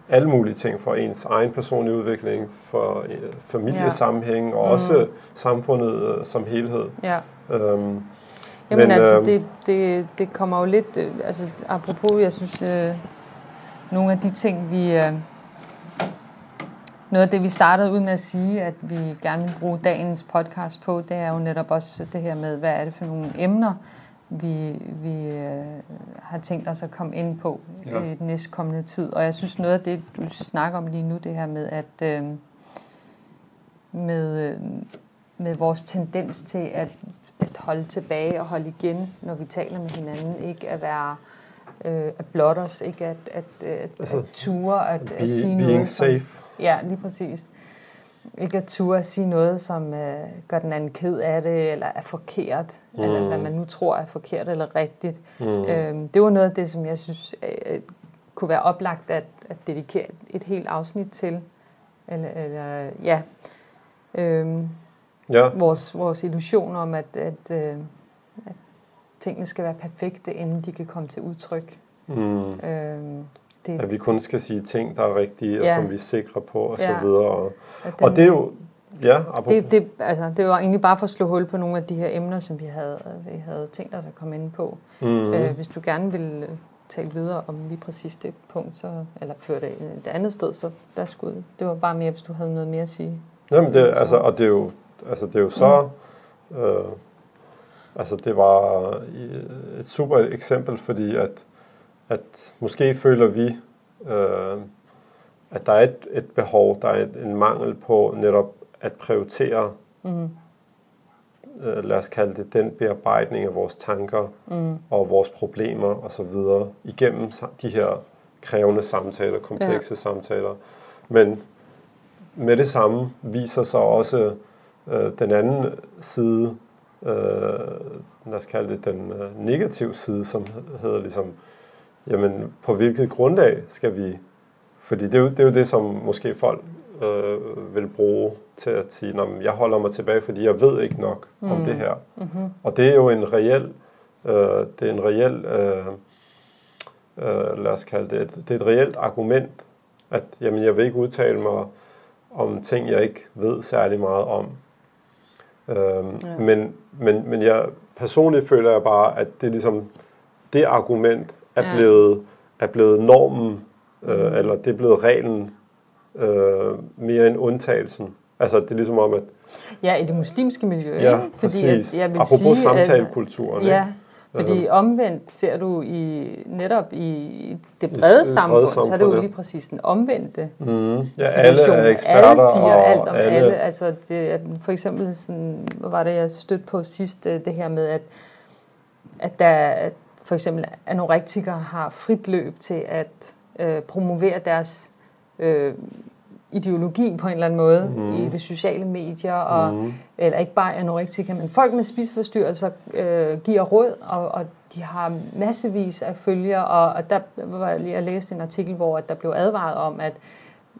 alle mulige ting, for ens egen personlige udvikling, for øh, familiesammenhæng og Mm. også samfundet øh, som helhed. Ja. Øhm, Jamen Men, altså, øhm, det, det, det kommer jo lidt, øh, altså apropos, jeg synes, øh, nogle af de ting, vi, øh, noget af det, vi startede ud med at sige, at vi gerne vil bruge dagens podcast på, det er jo netop også det her med, hvad er det for nogle emner, vi, vi øh, har tænkt os at komme ind på Ja. i den næste kommende tid. Og jeg synes noget af det, du snakker om lige nu, det her med, at øh, med, øh, med vores tendens til at, at holde tilbage og holde igen, når vi taler med hinanden, ikke at være øh, at blotte os, ikke at, at, at, Altså, at ture, at, at sige be, being noget, som, safe. Ja, lige præcis. Ikke at ture at sige noget, som øh, gør den anden ked af det, eller er forkert, mm. eller hvad man nu tror er forkert eller rigtigt. Mm. Øhm, det var noget af det, som jeg synes øh, kunne være oplagt at, at dedikere et helt afsnit til. Eller, eller ja, øhm, Ja. vores, vores illusion om, at, at, øh, at tingene skal være perfekte, inden de kan komme til udtryk. Mm. Øhm, det, At vi kun skal sige ting, der er rigtige, og Ja. som vi er sikre på, og Ja. så videre. Og, at og det er jo, ja, apropos, det, det, altså, det var egentlig bare for at slå hul på nogle af de her emner, som vi havde, vi havde tænkt os at komme ind på. mm, Øh, hvis du gerne vil øh, tale videre om lige præcis det punkt, så, eller føre det et andet sted, så værsgo. Det var bare mere, hvis du havde noget mere at sige. Jamen det, altså, og det er jo, altså det er jo så, Mm. øh, altså det var i- et super eksempel, fordi at, at måske føler vi, øh, at der er et, et behov, der er et, en mangel på netop at prioritere, Mm. øh, lad os kalde det, den bearbejdning af vores tanker Mm. og vores problemer og så videre igennem de her krævende samtaler, komplekse ja. samtaler. Men med det samme viser sig også øh, den anden side, øh, lad os kalde det den øh, negative side, som hedder ligesom, jamen på hvilket grundlag skal vi, fordi det er jo det, er jo det som måske folk øh, vil bruge til at sige, "Nå, men jeg holder mig tilbage, fordi jeg ved ikke nok mm. om det her. Mm-hmm. Og det er jo en reel, øh, det er en reel, øh, øh, lad os kalde det, et, det er et reelt argument, at jamen, jeg vil ikke udtale mig om ting, jeg ikke ved særlig meget om. Øhm, Ja. ja. men, men, men jeg personligt føler jeg bare, at det ligesom, det argument er Ja. blevet, er blevet normen, øh, Mhm. eller det er blevet reglen, øh, mere end undtagelsen. Altså, det er ligesom om, at Ja, i det muslimske miljø, Ja, ikke? præcis. At, jeg vil Apropos sige, at- samtalekulturen, ikke? Fordi omvendt ser du i netop i det brede det samfund, brede så er det samfund, jo lige præcis den omvendte Mm. Ja, alle situation. er eksperter. alle siger og alt om alle. alle. Altså det, at for eksempel, sådan, hvad var det, jeg stødte på sidst, øh, det her med, at, at der at for eksempel anorektikere har frit løb til at øh, promovere deres øh, ideologi på en eller anden måde Mhm. mm. i de sociale medier, og, Mm. eller ikke bare anorektikere, men folk med spiseforstyrrelser øh, giver råd, og, og de har massevis af følgere, og, og der var jeg læste en artikel, hvor at der blev advaret om, at,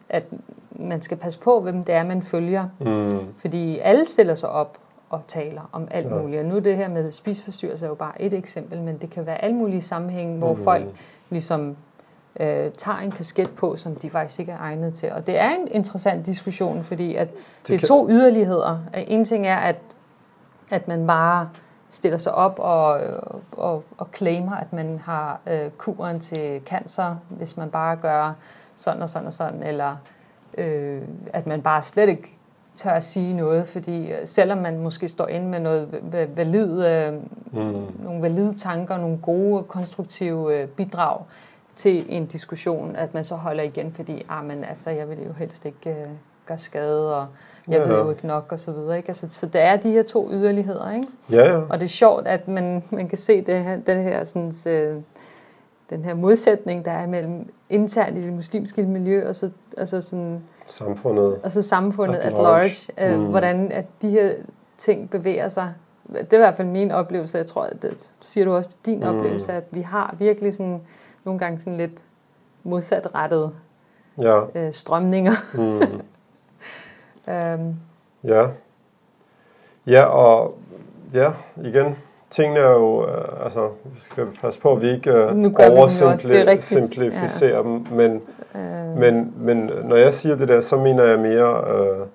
at man skal passe på, hvem det er, man følger, Mm. fordi alle stiller sig op og taler om alt Ja. muligt. Og nu det her med spiseforstyrrelser er jo bare et eksempel, men det kan være alle mulige sammenhænge, hvor Mm. folk ligesom øh, tager en kasket på, som de faktisk ikke er egnet til. Og det er en interessant diskussion, fordi at det, det er kan- to yderligheder. En ting er, at at man bare stiller sig op og, og, og claimer, at man har øh, kuren til cancer, hvis man bare gør sådan og sådan og sådan, eller øh, at man bare slet ikke tør at sige noget, fordi øh, selvom man måske står inde med noget valid, øh, mm. nogle valide tanker, nogle gode, konstruktive øh, bidrag til en diskussion, at man så holder igen, fordi ah, men, altså, jeg vil jo helst ikke øh, gøre skade, og jeg ja, ved jo ikke nok, og så videre. Ikke? Altså, så der er de her to yderligheder, ikke? Ja, ja. Og det er sjovt, at man, man kan se det her, den her sådan, øh, den her modsætning, der er mellem internt i det muslimske miljø, og så altså sådan, samfundet, og så samfundet at large, at large øh, mm. hvordan at de her ting bevæger sig. Det er i hvert fald min oplevelse, jeg tror, at det siger du også, din mm. oplevelse, at vi har virkelig sådan, nogle gange sådan lidt modsatrettede ja. øh, strømninger. Mm. um, ja. Ja, og ja, igen, tingene er jo, øh, altså, vi skal passe på, at vi ikke øh, oversimplificerer ja. dem, men, øh. men, men når jeg siger det der, så mener jeg mere øh,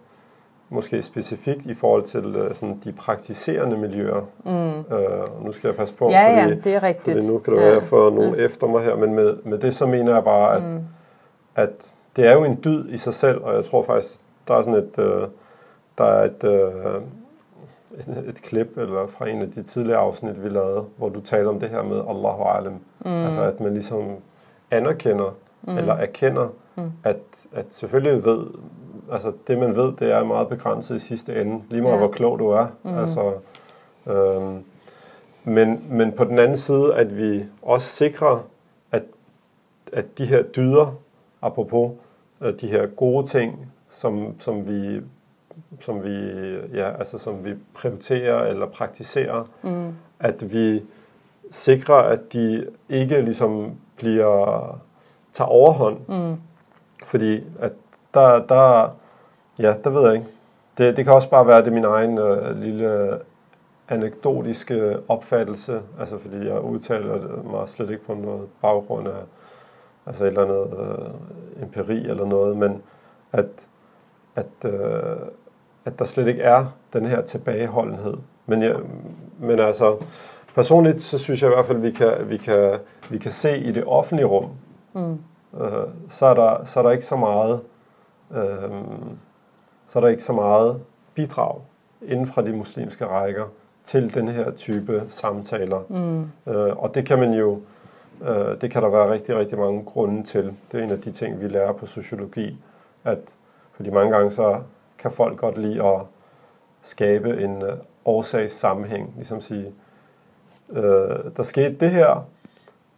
måske specifikt i forhold til øh, sådan de praktiserende miljøer. Mm. Øh, nu skal jeg passe på, ja, fordi, ja, det er rigtigt. fordi nu kan det ja. være for nogen ja. efter mig her, men med, med det så mener jeg bare, at, mm. at det er jo en dyd i sig selv, og jeg tror faktisk, der er sådan et, øh, der er et, øh, et, et klip eller fra en af de tidligere afsnit, vi lavede, hvor du taler om det her med Allahu alam. Mm. Altså at man ligesom anerkender mm. eller erkender, mm. at, at selvfølgelig ved, altså det man ved, det er meget begrænset i sidste ende, lige meget ja. hvor klog du er. Mm. Altså, øhm, men, men på den anden side, at vi også sikrer, at, at de her dyder, apropos øh, de her gode ting, som, som vi som vi, ja, altså som vi prioriterer eller praktiserer, mm. at vi sikrer, at de ikke ligesom bliver, tager overhånd. Mm. Fordi at der, der, ja, der ved jeg ikke. Det, det kan også bare være, det min egen øh, lille anekdotiske opfattelse, altså fordi jeg udtaler mig slet ikke på noget baggrund af altså et eller andet øh, empiri eller noget, men at, at, øh, at der slet ikke er den her tilbageholdenhed. Men, jeg, men altså, personligt så synes jeg i hvert fald, at vi kan, vi kan, vi kan se i det offentlige rum, mm. øh, så, er der, så er der ikke så meget øh, så er der ikke så meget bidrag inden fra de muslimske rækker til den her type samtaler. Mm. Øh, og det kan man jo, øh, det kan der være rigtig, rigtig mange grunde til. Det er en af de ting, vi lærer på sociologi, at fordi mange gange så kan folk godt lide at skabe en øh, årsagssammenhæng, ligesom sige, øh, der skete det her,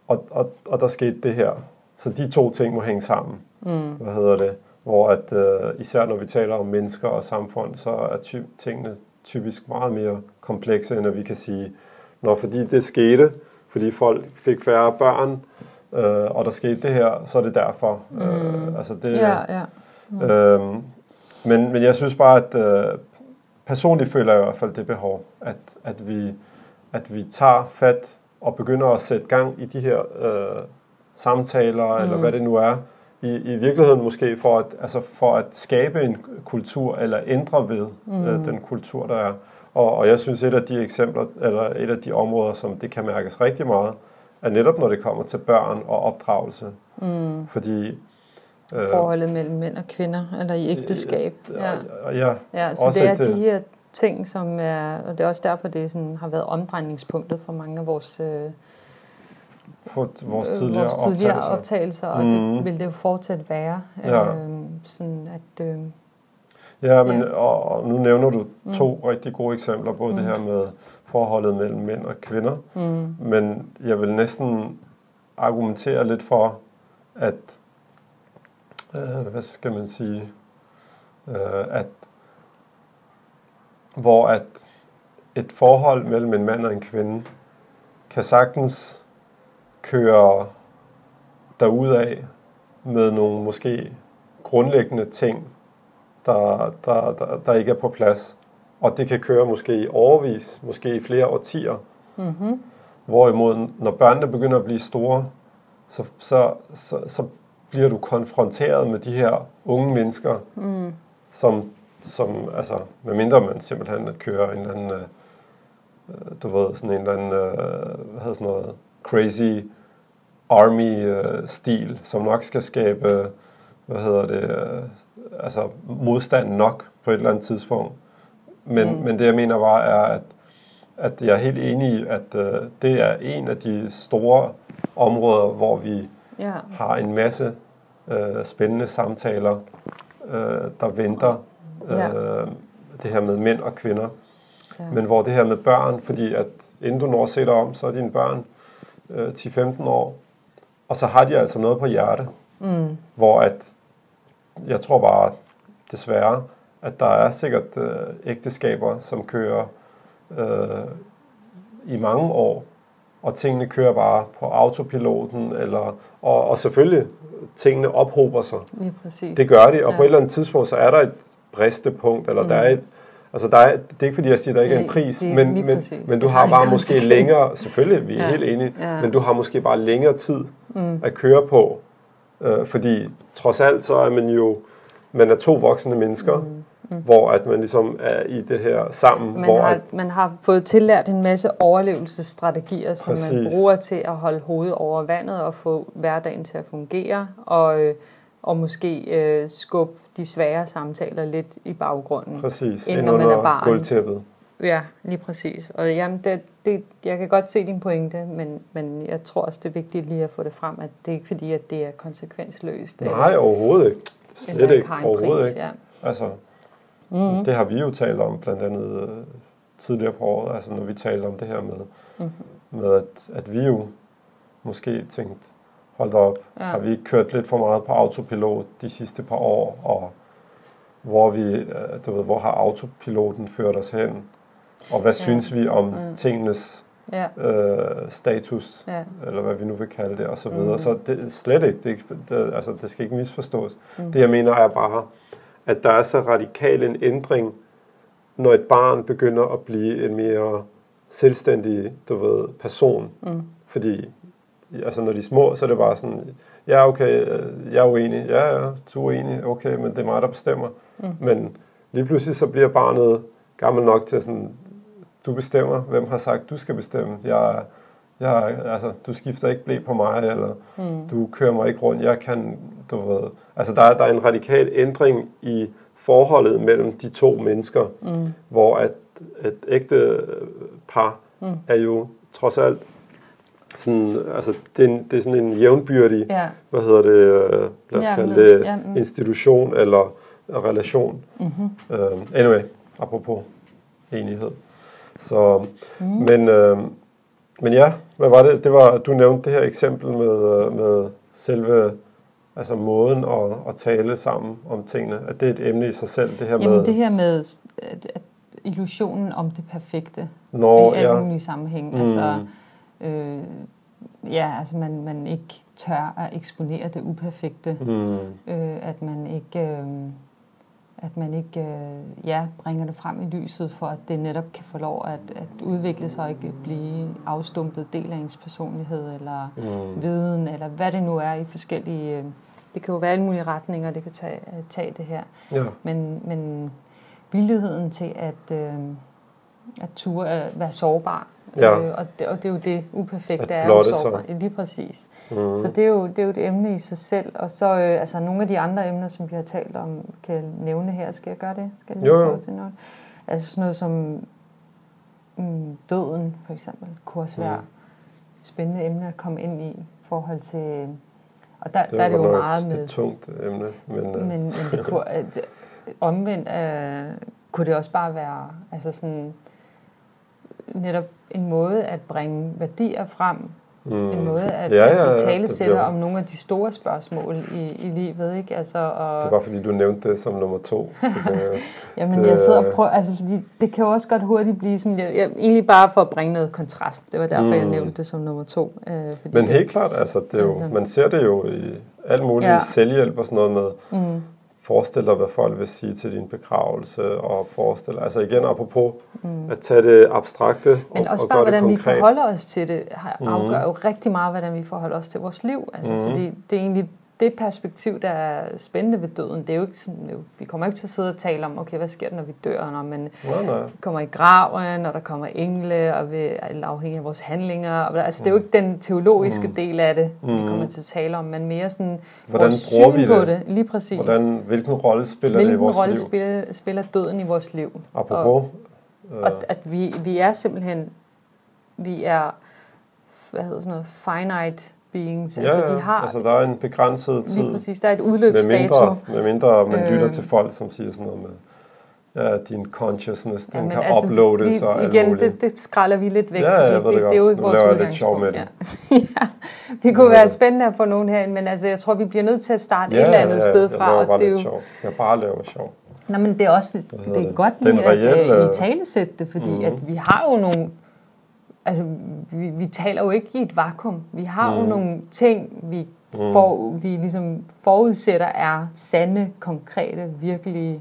og, og, og der skete det her. Så de to ting må hænge sammen. Mm. Hvad hedder det? Hvor at, øh, især når vi taler om mennesker og samfund, så er ty- tingene typisk meget mere komplekse, end at vi kan sige, når fordi det skete, fordi folk fik færre børn, øh, og der skete det her, så er det derfor. Mm. Øh, altså det, ja, ja. Mm. Øh, men, men jeg synes bare, at øh, personligt føler jeg i hvert fald det behov, at, at, vi, at vi tager fat og begynder at sætte gang i de her øh, samtaler, mm. eller hvad det nu er, i, i virkeligheden måske for at, altså for at skabe en kultur, eller ændre ved mm. øh, den kultur, der er. Og, og jeg synes, et af de eksempler, eller et af de områder, som det kan mærkes rigtig meget, er netop når det kommer til børn og opdragelse. Mm. Fordi Øh, Forholdet mellem mænd og kvinder, eller i ægteskab. Ja, ja, ja så det er de her ting, som er, og det er også derfor, det sådan, har været omdrejningspunktet for mange af vores, øh, for vores tidligere, vores tidligere optagelser. optagelser, og mm. det vil det jo fortsat være. Ja. Øh, sådan at, øh, ja, men ja. Og, og nu nævner du to mm. rigtig gode eksempler, både mm. det her med forholdet mellem mænd og kvinder, mm. men jeg vil næsten argumentere lidt for, at øh, hvad skal man sige, øh, at hvor at et forhold mellem en mand og en kvinde kan sagtens køre af med nogle måske grundlæggende ting, der, der, der, der ikke er på plads. Og det kan køre måske i overvis, måske i flere årtier. Mm-hmm. Hvorimod, når børnene begynder at blive store, så, så, så, så bliver du konfronteret med de her unge mennesker, mm. som, som, altså, medmindre man simpelthen kører en eller anden, øh, øh, du ved, sådan en eller anden, øh, hvad hedder sådan noget, crazy army-stil, som nok skal skabe, hvad hedder det, øh, altså modstand nok på et eller andet tidspunkt. Men, mm. men det jeg mener var, er, at, at jeg er helt enig i, at øh, det er en af de store områder, hvor vi Ja. har en masse øh, spændende samtaler, øh, der venter. Ja. Øh, det her med mænd og kvinder. Ja. Men hvor det her med børn, fordi at inden du når at se dig om, så er dine børn øh, 10-15 år, og så har de altså noget på hjerte, Mm. hvor at, jeg tror bare desværre, at der er sikkert øh, ægteskaber, som kører øh, i mange år, og tingene kører bare på autopiloten, eller, og, og selvfølgelig, tingene ophober sig. Lige præcis. Det gør de, og Ja. på et eller andet tidspunkt, så er der et bristepunkt, eller mm. der er et, altså der er, det er ikke fordi, jeg siger, at der ikke er en pris, det men, men, præcis. men du har bare måske længere, selvfølgelig, vi er Ja. helt enige, Ja. men du har måske bare længere tid Mm. at køre på, øh, fordi trods alt, så er man jo, man er to voksne mennesker, mm. hvor at man ligesom er i det her sammen, Man hvor har, at, man har fået tillært en masse overlevelsesstrategier, som man Præcis. bruger til at holde hovedet over vandet og få hverdagen til at fungere, og, øh, og måske øh, skubbe de svære samtaler lidt i baggrunden. præcis, end når man er barn. gulvtæppet. Ja, lige præcis. Og jamen, det, det, jeg kan godt se din pointe, men, men jeg tror også, det er vigtigt lige at få det frem, at det er ikke fordi, at det er konsekvensløst. Nej, overhovedet ikke. Slet eller ikke, overhovedet pris, ikke. Ja. Altså, Mm-hmm. Det har vi jo talt om blandt andet øh, tidligere på året, altså når vi talte om det her med, Mhm. med at, at vi jo måske tænkte, hold da op, Ja. har vi ikke kørt lidt for meget på autopilot de sidste par år, og hvor, vi, øh, du ved, hvor har autopiloten ført os hen, og hvad ja. synes vi om Mm. tingenes Ja, øh, status, ja. eller hvad vi nu vil kalde det, og så videre. Mm. Så det slet ikke, det, ikke det, altså, det skal ikke misforstås. Mm. Det jeg mener er bare, at der er så radikal en ændring, når et barn begynder at blive en mere selvstændig, du ved, person. Mm. Fordi, altså når de er små, så er det bare sådan, ja okay, øh, jeg er uenig, ja ja, du er uenig, okay, men det er mig, der bestemmer. Mm. Men lige pludselig så bliver barnet gammel nok til sådan, du bestemmer, hvem har sagt, du skal bestemme. Jeg, jeg, altså, du skifter ikke blæ på mig, eller Mm. du kører mig ikke rundt, jeg kan, du ved. Altså der, er- der er en radikal ændring i forholdet mellem de to mennesker, Mm. hvor at et ægte par Mm. er jo trods alt sådan, altså det er, en, det er sådan en jævnbyrdig, Ja. hvad hedder det, øh, lad os Ja, kalde det, ja, mm. institution eller relation. Mm-hmm. Uh, anyway, apropos enighed. Så, Mm. men, uh, men ja, hvad var det? Det var, du nævnte det her eksempel med, øh, med selve altså måden at, at tale sammen om tingene. At det er et emne i sig selv, det her med... Jamen det her med at, illusionen om det perfekte Når, i alle ja, mulige sammenhæng. Mm. Altså, øh, ja, altså man, man ikke tør at eksponere det uperfekte. mm, Øh, at man ikke, øh, at man ikke øh, ja, bringer det frem i lyset, for at det netop kan få lov at, at udvikle sig og ikke blive afstumpet del af ens personlighed, eller mm, viden, eller hvad det nu er i forskellige... Øh, det kan jo være alle mulige retninger, det kan tage, tage det her. ja, Men, men villigheden til at, øh, at ture at være sårbar. Ja. Øh, og, det, og det er jo det uperfekte er jo sig. sårbar. Lige præcis. mm, Så det er, jo, det er jo et emne i sig selv. Og så øh, altså nogle af de andre emner, som vi har talt om, kan jeg nævne her. Skal jeg gøre det? Skal jeg Jo, jo. til noget? Altså sådan noget som mm, døden, for eksempel, kunne også være Mm. et spændende emne at komme ind i i forhold til... Og der, det der er det jo meget med et tungt emne, men, øh, men, men det kunne, at, omvendt øh, kunne det også bare være altså sådan, netop en måde at bringe værdier frem. mm, En måde at, Ja, ja, ja, tale sætter om nogle af de store spørgsmål i, i livet. Ikke? Altså, og, det var fordi, du nævnte det som nummer to. Så jeg, Jamen, Det- jeg sidder og prøver, altså, fordi det kan jo også godt hurtigt blive sådan, jeg, jeg, egentlig bare for at bringe noget kontrast. Det var derfor, mm. jeg nævnte det som nummer to. Øh, fordi Men helt klart, altså, det er jo, man ser det jo i alt muligt ja. selvhjælp og sådan noget med, Mm, forestil dig, hvad folk vil sige til din begravelse, og forestil altså igen apropos, mm. at tage det abstrakte Men og, også og bare, det hvordan vi forholder os til det, Mhm. afgør jo rigtig meget, hvordan vi forholder os til vores liv. Altså, Mhm. Fordi det er egentlig det perspektiv, der er spændende ved døden, det er jo ikke sådan, jo, vi kommer ikke til at sidde og tale om, okay, hvad sker der, når vi dør, når man Nej, nej. kommer i graven, når der kommer engle, og vi er afhængige af vores handlinger. Og, altså, det er jo ikke den teologiske Mm. del af det, vi Mm. kommer til at tale om, men mere sådan Hvordan vores bruger syn vi på det? det. Lige præcis. Hvordan, hvilken rolle spiller det i Hvilken vores rolle liv? spiller, spiller døden i vores liv? Apropos, øh, Og at vi, vi er simpelthen, vi er, hvad hedder sådan noget, finite beings. ja, altså, ja, vi har, altså der er en begrænset tid. lige præcis, der er et Med udløbsdato. mindre, med mindre man lytter Øh. til folk, som siger sådan noget med, ja, din consciousness, den Jamen, kan altså, uploades og alt igen, det, det skralder vi lidt væk, Ja, ja, jeg fordi ved det, det det, er jo ikke vores laver jeg lidt sjov med Ja. ja. Det kunne Ja. være spændende at få nogen herind, men altså, jeg tror, vi bliver nødt til at starte ja, et eller andet ja, sted jeg fra. laver og bare det er lidt jo, sjov. Jeg bare laver sjov. Nå, men det er også det er det? godt Det lige at øh, i talesætte det, fordi Mhm. at vi har jo nogle... Altså, vi, vi taler jo ikke i et vakuum. Vi har jo Mhm. nogle ting, vi, Mm. for, vi ligesom forudsætter er sande, konkrete, virkelige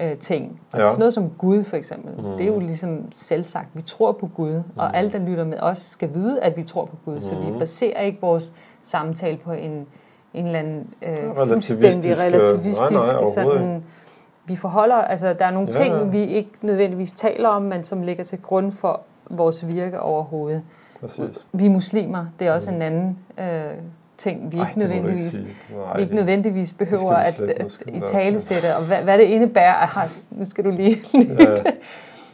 øh, ting. Og Ja. sådan noget som Gud for eksempel, Mhm. det er jo ligesom selvsagt. Vi tror på Gud, og alle, der lytter med os, skal vide, at vi tror på Gud. Så vi Mhm. baserer ikke vores samtale på en, en eller anden øh, Relativistisk, fuldstændig relativistisk nej, nej, sådan, vi forholder, altså der er nogle Ja, ting, ja. vi ikke nødvendigvis taler om, men som ligger til grund for vores virke overhovedet. Præcis. Vi er muslimer, det er også en anden øh, ting, vi Ej, ikke nødvendigvis. Nej, vi ikke nødvendigvis behøver at, at vi i tale sætte, og hvad, hvad det indebærer, aha, nu skal du lige Ja,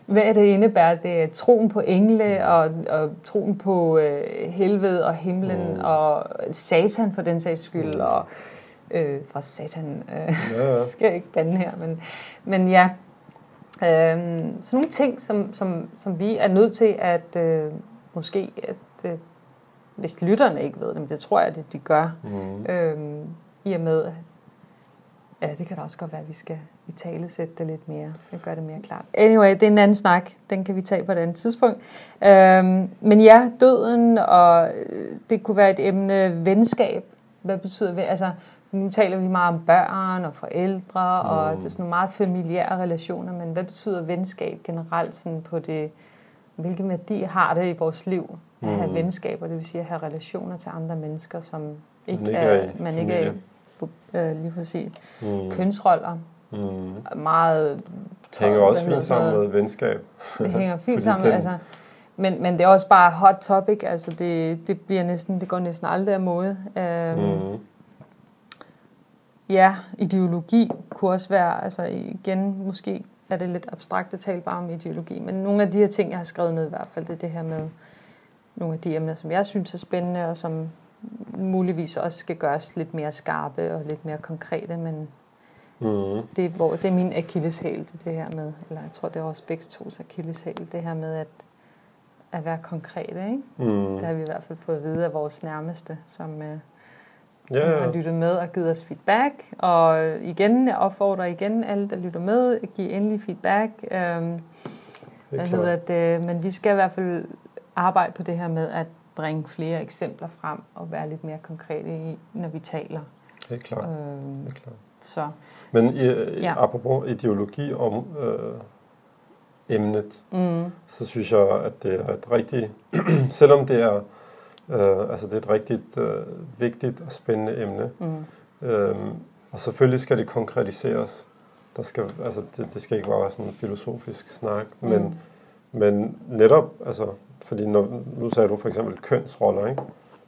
hvad det indebærer, det er troen på engle og, og troen på øh, helvede og himlen Mm. og satan for den sags skyld og øh, fra satan øh, ja, ja. skal jeg ikke bande her, men, men ja. Øhm, sådan nogle ting, som, som, som vi er nødt til at øh, måske, at, øh, hvis lytterne ikke ved det, men det tror jeg, at de gør, Mm. øhm, i og med, ja, det kan da også godt være, at vi skal i tale sætte det lidt mere, det gør det mere klart. Anyway, det er en anden snak, den kan vi tage på et andet tidspunkt. Øhm, men ja, døden, og øh, det kunne være et emne, venskab, hvad betyder det? Altså, nu taler vi meget om børn og forældre, mm. og det er sådan nogle meget familiære relationer, men hvad betyder venskab generelt sådan på det, hvilke værdi har det i vores liv at have Mm. venskaber, det vil sige at have relationer til andre mennesker, som ikke, ikke er, er man ikke er øh, lige præcis. Mm. Kønsroller, Mm. meget... Det hænger også fint sammen med venskab. Det hænger fint sammen, den- altså. Men, men det er også bare hot topic, altså det, det bliver næsten, det går næsten aldrig af mode. Øhm, Mm. Ja, ideologi kunne også være, altså igen, måske er det lidt abstrakt at tale bare om ideologi, men nogle af de her ting, jeg har skrevet ned i hvert fald, det er det her med nogle af de emner, som jeg synes er spændende, og som muligvis også skal gøres lidt mere skarpe og lidt mere konkrete, men Mm. det, er, hvor, det er min akilleshæl, det, det her med, eller jeg tror, det er også begge tos akilleshæl, det her med at, at være konkrete, ikke? Mm. Det har vi i hvert fald fået at vide af vores nærmeste, som, øh, som Ja, har ja. lyttet med og givet os feedback. Og igen, jeg opfordrer igen alle, der lytter med, giv endelig feedback. Øhm, Det hvad er hedder det? Men vi skal i hvert fald arbejde på det her med at bringe flere eksempler frem og være lidt mere konkrete i, når vi taler. Er klart. Øhm, er klart. så Men i, Ja. apropos ideologi om øh, emnet, mm, så synes jeg, at det er et rigtig, selvom det er, øh, altså det er et rigtig øh, vigtigt og spændende emne, mm, Øhm, og selvfølgelig skal det konkretiseres. Der skal, altså det, det skal ikke bare være sådan en filosofisk snak, Mm. men, men netop, altså, fordi når, nu sagde du for eksempel kønsroller, ikke?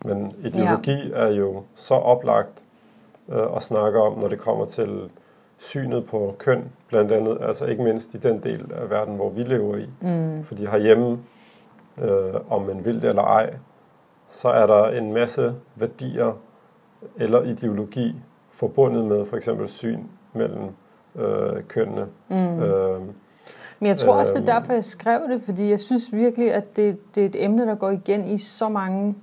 men ideologi ja. er jo så oplagt øh, at snakke om, når det kommer til synet på køn, blandt andet, altså ikke mindst i den del af verden, hvor vi lever i. mm, Fordi herhjemme, øh, om man vil det eller ej, så er der en masse værdier eller ideologi forbundet med for eksempel syn mellem øh, kønnene. mm. Øh, Men jeg tror også, det er Øhm. derfor, jeg skrev det, fordi jeg synes virkelig, at det, det er et emne, der går igen i så mange...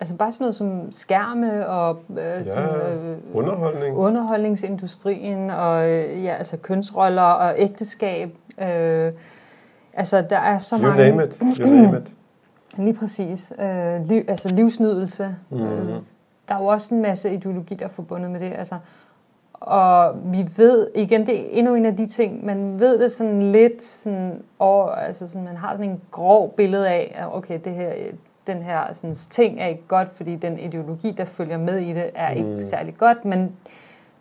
Altså bare sådan noget som skærme og øh, ja, sådan, øh, underholdning. underholdningsindustrien og øh, ja, altså kønsroller og ægteskab. Øh, altså der er så You mange... name it. You name it. Lige præcis. Øh, liv, altså livsnydelse. Mhm. Øh, der er jo også en masse ideologi, der er forbundet med det. Altså, og vi ved, igen, det er endnu en af de ting, man ved det sådan lidt, sådan, over, altså sådan, man har sådan en grov billede af, at okay, det her, den her sådan, ting er ikke godt, fordi den ideologi, der følger med i det, er mm. ikke særlig godt, men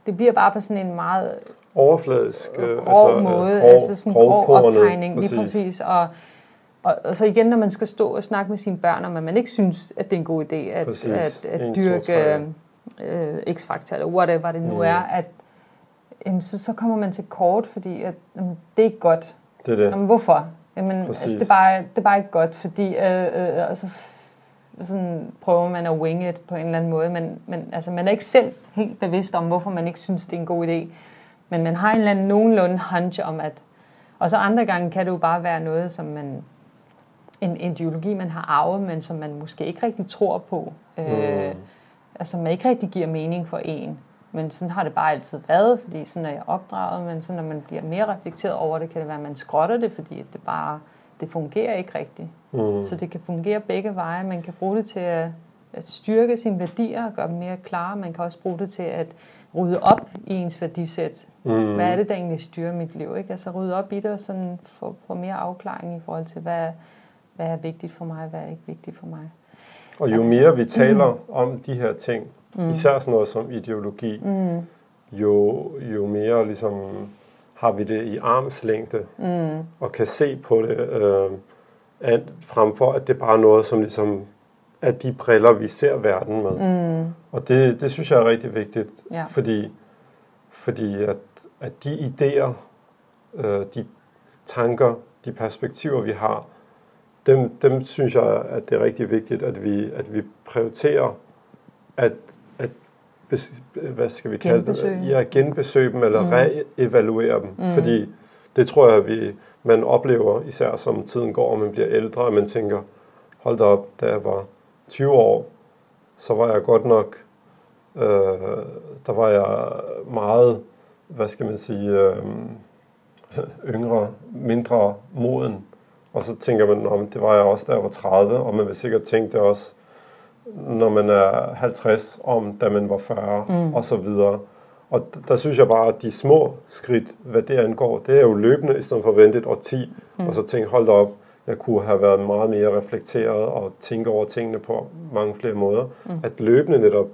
det bliver bare på sådan en meget overfladisk, øh, grov altså, måde, grov, altså sådan grov, grov optegning, præcis. lige præcis, og og, og så igen, når man skal stå og snakke med sine børn, om at man ikke synes, at det er en god idé at, at, at, at dyrke øh, X-faktor, eller whatever det nu mm. er, at jamen, så, så kommer man til kort, fordi at, jamen, det er ikke godt. Det er det. Jamen, hvorfor? Jamen, altså, det, er bare, det er bare ikke godt, fordi øh, øh, altså, sådan prøver man at wing it på en eller anden måde, men, men altså, man er ikke selv helt bevidst om, hvorfor man ikke synes, det er en god idé. Men man har en eller anden nogenlunde hunch om, at... Og så andre gange kan det jo bare være noget, som man... En ideologi, man har arvet, men som man måske ikke rigtig tror på. Øh, mm. Altså, man ikke rigtig giver mening for en. Men sådan har det bare altid været, fordi sådan er jeg opdraget, men så når man bliver mere reflekteret over det, kan det være, at man skrotter det, fordi det bare det fungerer ikke rigtigt. Mm. Så det kan fungere begge veje. Man kan bruge det til at, at styrke sine værdier og gøre dem mere klare. Man kan også bruge det til at rydde op i ens værdisæt. Mm. Hvad er det, der egentlig styrer mit liv? Ikke? Altså rydde op i det og sådan få, få mere afklaring i forhold til, hvad, hvad er vigtigt for mig, hvad er ikke vigtigt for mig. Og jo mere vi taler mm. om de her ting, mm. især sådan noget som ideologi, mm. jo, jo mere ligesom har vi det i armslængde mm. og kan se på det, øh, at, frem for at det bare er noget, som ligesom er de briller, vi ser verden med. Mm. Og det, det synes jeg er rigtig vigtigt, ja. fordi, fordi at, at de idéer, øh, de tanker, de perspektiver, vi har, dem, dem synes jeg, at det er rigtig vigtigt, at vi, at vi prioriterer at hvad skal vi kalde genbesøge. det? Ja, genbesøge dem eller mm. reevaluere dem. Mm. Fordi det tror jeg, vi, man oplever, især som tiden går, og man bliver ældre, og man tænker, hold da op, da jeg var 20 år, så var jeg godt nok, øh, der var jeg meget, hvad skal man sige, øh, yngre, mindre moden. Og så tænker man, om det var jeg også, da jeg var 30, og man vil sikkert tænke det også, når man er 50, om da man var 40, mm. og så videre. Og der synes jeg bare, at de små skridt, hvad det angår, det er jo løbende, i stedet for at vente et årti, mm. og så tænke, hold da op, jeg kunne have været meget mere reflekteret og tænke over tingene på mange flere måder. Mm. At løbende netop,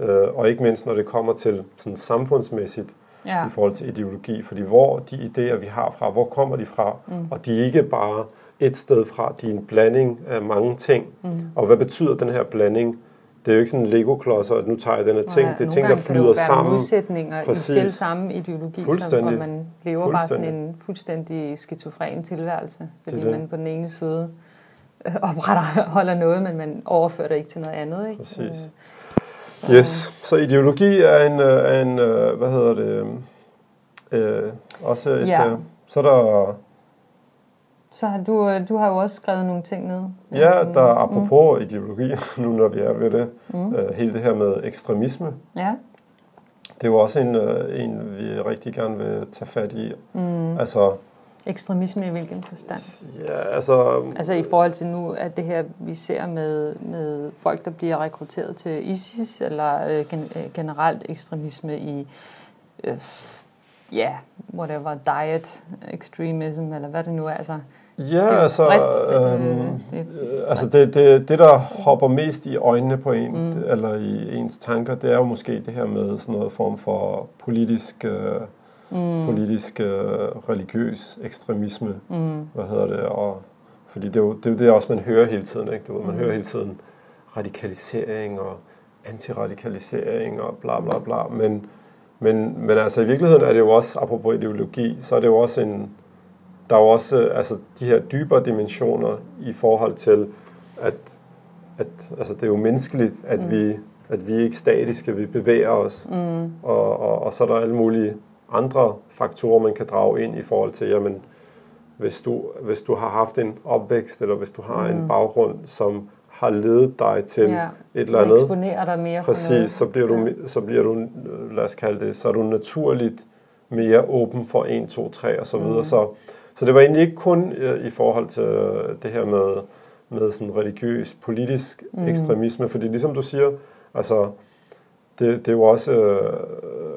øh, og ikke mindst når det kommer til sådan samfundsmæssigt, ja. i forhold til ideologi, fordi hvor de idéer, vi har fra, hvor kommer de fra? Mm. Og de er ikke bare et sted fra. De er en blanding af mange ting. Mm. Og hvad betyder den her blanding? Det er jo ikke sådan en Lego-klodser, at nu tager jeg den her ting. Ja, det er ting, der flyder sammen. modsætninger Præcis. i selv samme ideologi, som, hvor man lever bare sådan en fuldstændig skizofren tilværelse. Fordi det det. man på den ene side øh, opretholder noget, men man overfører det ikke til noget andet. Ikke? Præcis. Øh, så. Yes, så ideologi er en, øh, en hvad hedder det, øh, også et, ja. så er der så har du, øh, du har jo også skrevet nogle ting ned. Ja, der er apropos mm. ideologi, nu når vi er ved det, mm. uh, hele det her med ekstremisme. Ja. Det er jo også en, uh, en vi rigtig gerne vil tage fat i. Mm. Altså, Ekstremisme i hvilken forstand? Ja, altså... Altså i forhold til nu, at det her, vi ser med, med folk, der bliver rekrutteret til ISIS, eller gen, generelt ekstremisme i... Uh, ja, yeah, whatever, diet extremism, eller hvad det nu er. Altså, Ja, altså, bredt, øhm, øh, det, altså det, det, det, der hopper mest i øjnene på en, mm. eller i ens tanker, det er jo måske det her med sådan noget form for politisk, øh, mm. politisk øh, religiøs ekstremisme, mm. hvad hedder det, og fordi det er jo det, er jo det også, man hører hele tiden, ikke? Du ved, man mm. hører hele tiden radikalisering og antiradikalisering og bla bla bla, men, men, men altså i virkeligheden er det jo også, apropos ideologi, så er det jo også en, der er jo også altså, de her dybere dimensioner i forhold til, at, at altså, det er jo menneskeligt, at, mm. vi, at vi er ikke statiske, vi bevæger os. Mm. Og, og, og så er der alle mulige andre faktorer, man kan drage ind i forhold til, jamen, hvis du, hvis du har haft en opvækst, eller hvis du har mm. en baggrund, som har ledet dig til ja. et eller andet. eksponerer dig mere Præcis, for noget. så bliver du, ja. så bliver du, lad os kalde det, så er du naturligt mere åben for 1, 2, 3 og så videre. Mm. Så, så det var egentlig ikke kun øh, i forhold til øh, det her med, med sådan religiøs, politisk mm. ekstremisme, fordi ligesom du siger, altså, det, det er jo også, øh,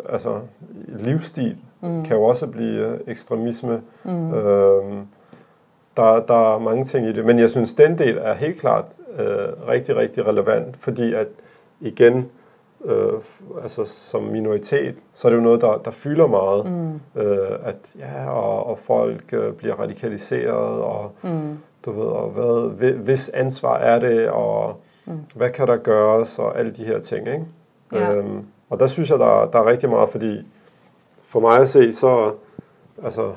altså, livsstil mm. kan jo også blive øh, ekstremisme. Mm. Øh, der, der er mange ting i det, men jeg synes, den del er helt klart øh, rigtig, rigtig relevant, fordi at igen, øh, altså som minoritet, så er det jo noget, der, der fylder meget. Mm. Øh, at ja, og, og folk øh, bliver radikaliseret, og mm. du ved, og hvad, hvis ansvar er det, og mm. hvad kan der gøres, og alle de her ting, ikke? Ja. Øhm, og der synes jeg, der, der er rigtig meget, fordi for mig at se, så altså,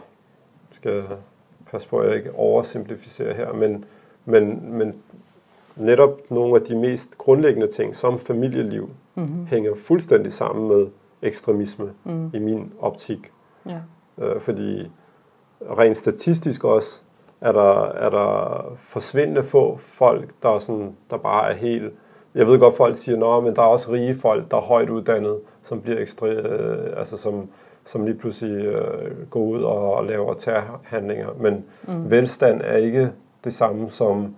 skal jeg passe på, at jeg ikke oversimplificerer her, men, men, men netop nogle af de mest grundlæggende ting, som familieliv, mm-hmm. hænger fuldstændig sammen med ekstremisme mm. i min optik. Ja. Øh, fordi rent statistisk også, er der, er der forsvindende få folk, der, er sådan, der bare er helt... Jeg ved godt, folk siger, at men der er også rige folk, der er højt uddannet, som bliver ekstre, øh, altså som, som lige pludselig øh, går ud og laver terrorhandlinger. Men mm. velstand er ikke det samme som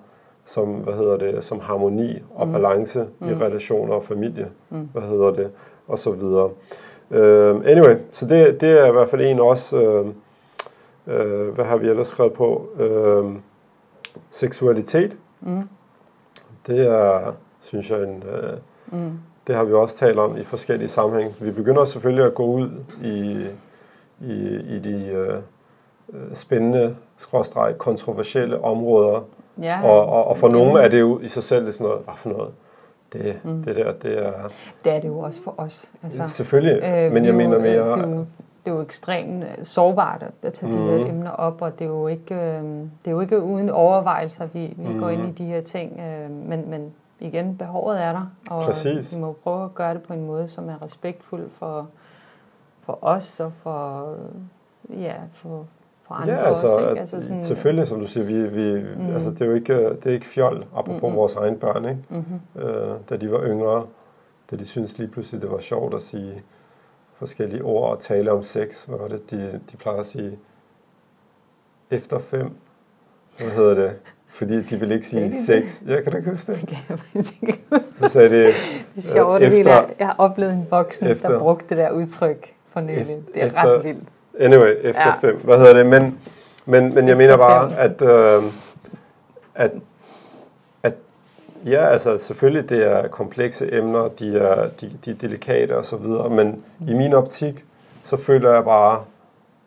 som, hvad hedder det, som harmoni og mm. balance mm. i relationer og familie, mm. hvad hedder det, og så videre. Uh, anyway, så det, det er i hvert fald en også, uh, uh, hvad har vi ellers skrevet på? Uh, seksualitet. Mm. Det er, synes jeg, en, uh, mm. det har vi også talt om i forskellige sammenhæng. Vi begynder selvfølgelig at gå ud i, i, i de uh, spændende, skråstreg, kontroversielle områder, Ja, og, og, og for nogle er det jo i sig selv sådan noget, hvad for noget? Det, mm. det der, det er... Det er det jo også for os. Altså, selvfølgelig, øh, men jeg jo, mener mere... Det er, jo, det er jo ekstremt øh, sårbart at tage mm. de her mm. emner op, og det er jo ikke, øh, det er jo ikke uden overvejelser, vi, vi mm. går ind i de her ting. Øh, men, men igen, behovet er der, og Præcis. vi må prøve at gøre det på en måde, som er respektfuld for, for os og for, ja, for, for andre ja, altså, også. Ikke? Altså sådan, selvfølgelig, som du siger, vi, vi, mm. altså, det, er jo ikke, det er ikke fjol, apropos mm-hmm. vores egne børn, ikke? Mm-hmm. Øh, da de var yngre, da de syntes lige pludselig, det var sjovt at sige forskellige ord og tale om sex. Hvad var det, de, de plejer at sige? Efter fem. Hvad hedder det? Fordi de ville ikke sige sex. Ja, kan du ikke huske det? Det kan jeg faktisk ikke huske. Så sagde de... Det er sjovt, efter, jeg har oplevet en voksen, efter, der brugte det der udtryk for nylig. Det er efter, ret vildt. Anyway, efter ja. fem. Hvad hedder det? Men, men, men jeg mener bare, at, øh, at, at ja, altså selvfølgelig det er komplekse emner, de er, de, de er delikate og så videre, men i min optik, så føler jeg bare,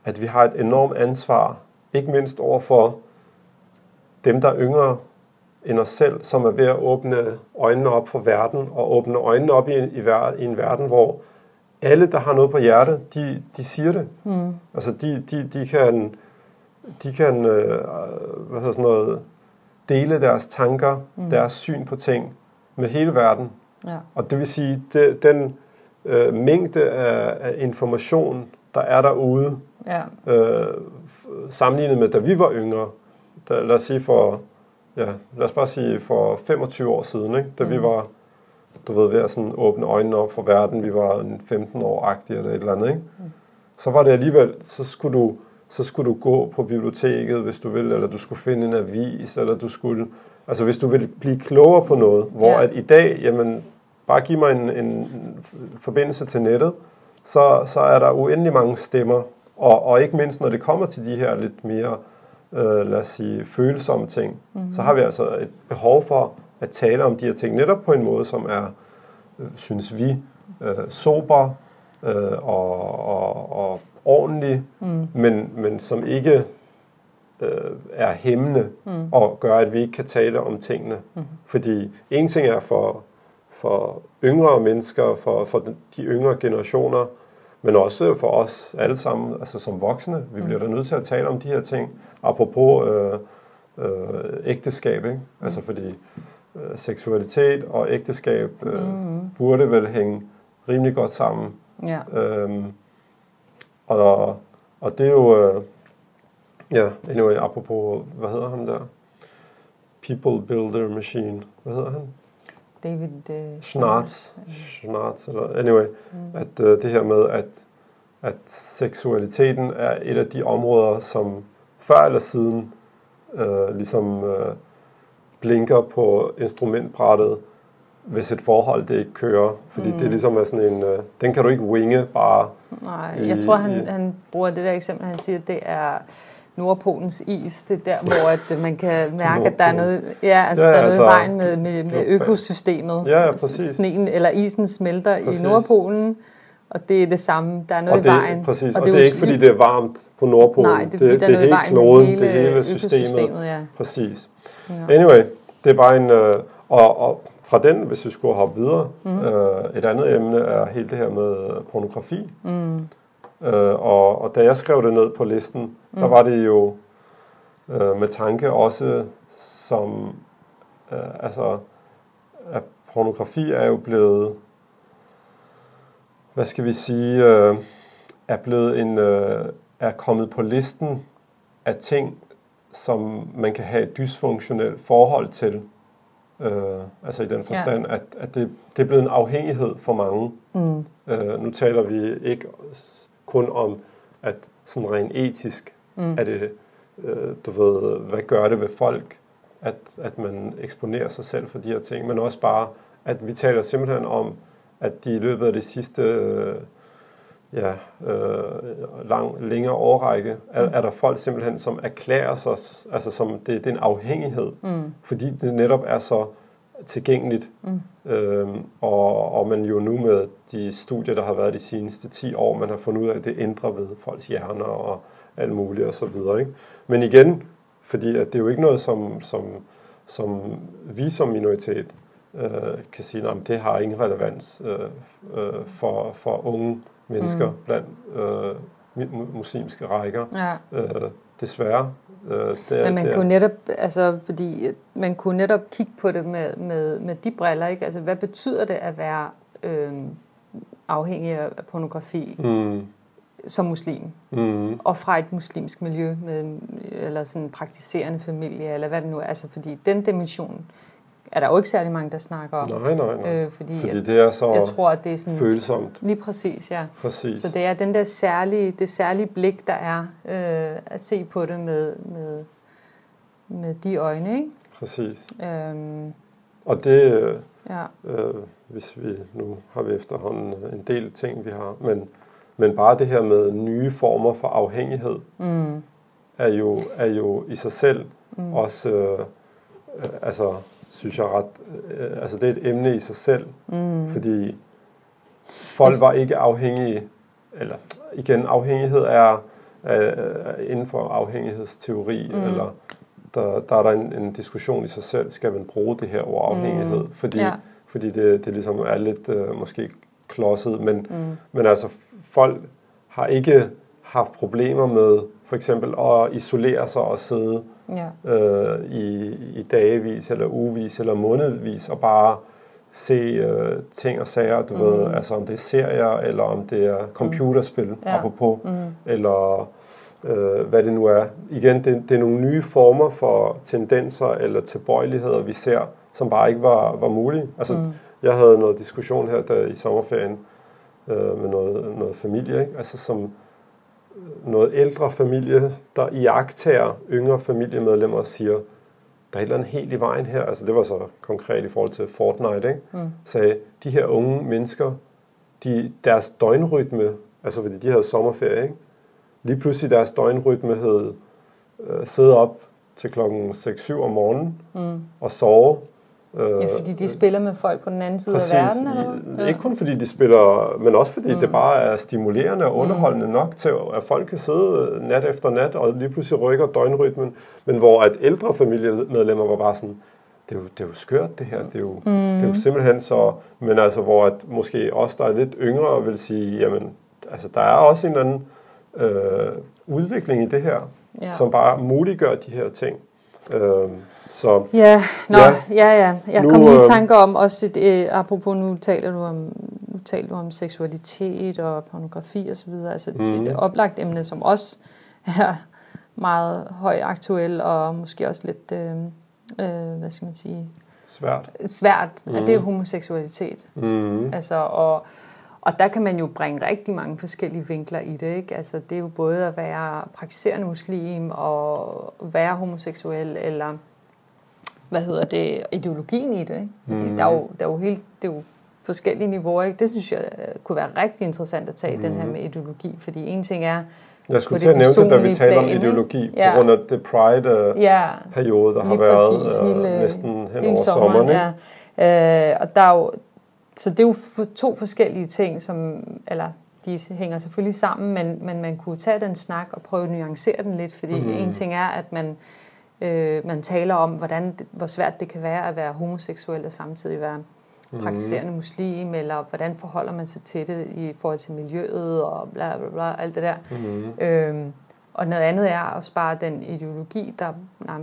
at vi har et enormt ansvar, ikke mindst over for dem, der er yngre end os selv, som er ved at åbne øjnene op for verden, og åbne øjnene op i i, i en verden, hvor alle, der har noget på hjertet, de, de siger det. Mm. Altså, de, de, de kan, de kan øh, hvad sådan noget, dele deres tanker, mm. deres syn på ting med hele verden. Ja. Og det vil sige, det, den øh, mængde af, af information, der er derude, ja. øh, sammenlignet med, da vi var yngre, da, lad os sige for, ja, lad os bare sige for 25 år siden, ikke? da mm. vi var du ved, ved at sådan åbne øjnene op for verden, vi var en 15 år agtige eller et eller andet, ikke? Mm. så var det alligevel, så skulle du så skulle du gå på biblioteket, hvis du vil, eller du skulle finde en avis, eller du skulle, altså hvis du vil blive klogere på noget, hvor ja. at i dag, jamen, bare giv mig en, en forbindelse til nettet, så, så er der uendelig mange stemmer, og, og ikke mindst når det kommer til de her lidt mere, øh, lad os sige, følsomme ting, mm-hmm. så har vi altså et behov for at tale om de her ting, netop på en måde, som er, øh, synes vi, øh, sober øh, og, og, og ordentlig, mm. men, men som ikke øh, er hæmmende mm. og gør, at vi ikke kan tale om tingene. Mm. Fordi en ting er for, for yngre mennesker, for, for de yngre generationer, men også for os alle sammen, altså som voksne. Vi bliver mm. da nødt til at tale om de her ting, apropos øh, øh, ægteskab, ikke? Mm. Altså fordi øh, seksualitet og ægteskab øh, mm. burde vel hænge rimelig godt sammen. Ja. Øhm, og, og det er jo, øh, ja, anyway, apropos, hvad hedder han der? People Builder Machine. Hvad hedder han? David uh, Schnartz. Schnartz, eller anyway. Mm. At øh, det her med, at, at seksualiteten er et af de områder, som før eller siden øh, ligesom øh, blinker på instrumentbrættet, hvis et forhold det ikke kører. Fordi mm. det ligesom er sådan en, øh, den kan du ikke winge bare. Nej, i, jeg tror han, han bruger det der eksempel, han siger, det er Nordpolens is. Det er der, hvor at man kan mærke, at der er noget, ja, altså, Ja, der er noget altså- i vejen med, med, med økosystemet. Ja, ja, præcis. Sneen, eller isen smelter Præcis. i Nordpolen, og det er det samme. Der er noget og det, i vejen. Præcis, og, er det er jo ikke fordi, det er varmt på Nordpolen. Nej, det er fordi, det, der er det i hele kloden, hele det hele systemet. ja. Præcis. Ja. Anyway, det er bare en... Øh, og, og fra den, hvis vi skulle hoppe videre, mm. øh, et andet emne er hele det her med pornografi. Mm. Øh, og, og da jeg skrev det ned på listen, mm. der var det jo øh, med tanke også som... Øh, altså, at pornografi er jo blevet... Hvad skal vi sige? Øh, er blevet en... Øh, er kommet på listen af ting, som man kan have et dysfunktionelt forhold til. Øh, altså i den forstand, ja. at, at det, det er blevet en afhængighed for mange. Mm. Øh, nu taler vi ikke kun om, at sådan rent etisk, mm. er det, øh, du ved, hvad gør det ved folk, at, at man eksponerer sig selv for de her ting, men også bare, at vi taler simpelthen om, at de i løbet af det sidste øh, ja, øh, lang, længere årrække, er, er der folk simpelthen, som erklærer sig, altså som det, det er en afhængighed, Mm. fordi det netop er så tilgængeligt. Mm. Øhm, og, og man jo nu med de studier, der har været de seneste 10 år, man har fundet ud af, at det ændrer ved folks hjerner og alt muligt og så videre. Ikke? Men igen, fordi at det er jo ikke noget, som, som, som vi som minoritet øh, kan sige, at det har ingen relevans øh, øh, for, for unge mennesker mm. blandt øh, mu- muslimske rækker. Ja. Øh, desværre. Øh, det, Men man det er- kunne netop, altså, fordi øh, man kunne netop kigge på det med, med, med de briller, ikke? Altså, hvad betyder det at være øh, afhængig af pornografi Mm, som muslim? mm, Og fra et muslimsk miljø, med, eller sådan en praktiserende familie, eller hvad det nu er. Altså, fordi den dimension er der jo ikke særlig mange, der snakker om. nej, nej, nej. Øh, fordi Fordi jeg, det er så jeg tror, at det er sådan... følsomt. Lige præcis, ja. Præcis. Så det er den der særlige, det særlige blik, der er øh, at se på det med, med, med de øjne, ikke? Præcis. Øhm, Og det, øh, ja. øh, hvis vi, nu har vi efterhånden en del ting, vi har, men, men bare det her med nye former for afhængighed, Mm, er jo, er jo i sig selv mm. også, øh, øh, altså, synes jeg ret, øh, altså det er et emne i sig selv, mm, fordi folk var ikke afhængige, eller igen, afhængighed er øh, inden for afhængighedsteori, mm. eller der, der er der en, en diskussion i sig selv, skal man bruge det her ord afhængighed, mm. fordi, Ja. fordi det, det ligesom er lidt øh, måske klodset, men, mm, men altså folk har ikke haft problemer med for eksempel at isolere sig og sidde ja. øh, i, i dagevis, eller ugevis, eller månedvis, og bare se øh, ting og sager, du mm. ved, altså om det er serier, eller om det er computerspil, mm. Ja. apropos, Mm, eller øh, hvad det nu er. Igen, det, det er nogle nye former for tendenser eller tilbøjeligheder, vi ser, som bare ikke var, var mulige. Altså, mm. jeg havde noget diskussion her der, i sommerferien øh, med noget, noget familie, ikke? Altså som noget ældre familie, der iagtager yngre familiemedlemmer og siger, der er et eller andet helt i vejen her. Altså det var så konkret i forhold til Fortnite, ikke? Mm. Sagde, de her unge mennesker, de, deres døgnrytme, altså fordi de havde sommerferie, ikke? Lige pludselig deres døgnrytme hed øh, sidde op til klokken 6-7 om morgenen mm. og sove. Øh, Ja, fordi de spiller med folk på den anden side Præcis. af verden, eller? I- Ikke kun fordi de spiller, men også fordi mm. det bare er stimulerende og underholdende mm. nok til, at folk kan sidde nat efter nat, og lige pludselig rykker døgnrytmen. Men hvor at ældre familiemedlemmer var bare sådan, det er jo, det er jo skørt det her, det er jo, mm. det er jo simpelthen så, men altså hvor at måske os, der er lidt yngre, vil sige, jamen, altså der er også en eller anden øh, udvikling i det her, Ja. ja. som bare muliggør de her ting. Øh, så Ja, nå, ja, Ja. ja. Jeg Nu, kom lige i øh, tanke om også, et, øh, apropos nu taler du om, nu taler du om seksualitet og pornografi og så videre. Altså mm. Mhm. det et oplagt emne, som også er meget højaktuel og måske også lidt, øh, øh, hvad skal man sige, svært. svært, mm. at det er Mhm. homoseksualitet. Mm. Altså, og, og der kan man jo bringe rigtig mange forskellige vinkler i det. Ikke? Altså, det er jo både at være praktiserende muslim og være homoseksuel, eller hvad hedder det, ideologien i det. Ikke? Fordi Mhm. der, er jo, der er jo helt, det er jo forskellige niveauer. Ikke? Det synes jeg øh, kunne være rigtig interessant at tage, mm. den her med ideologi. Fordi en ting er, Jeg skulle til at nævne det, da vi talte om plan, ikke? ideologi, Ja. på grund af det Pride-periode, der har lige været præcis, øh, hele- næsten hen hele over sommeren, sommeren. ikke? ja. Øh, og der er jo, så det er jo to forskellige ting, som, eller de hænger selvfølgelig sammen, men, men man kunne tage den snak og prøve at nuancere den lidt, fordi Mhm. mm. en ting er, at man, øh, man taler om, hvordan, hvor svært det kan være at være homoseksuel og samtidig være Mhm. praktiserende muslim, eller hvordan forholder man sig til det i forhold til miljøet og bla bla bla, alt det der. Mhm. Øhm, og noget andet er også bare den ideologi, der, nej,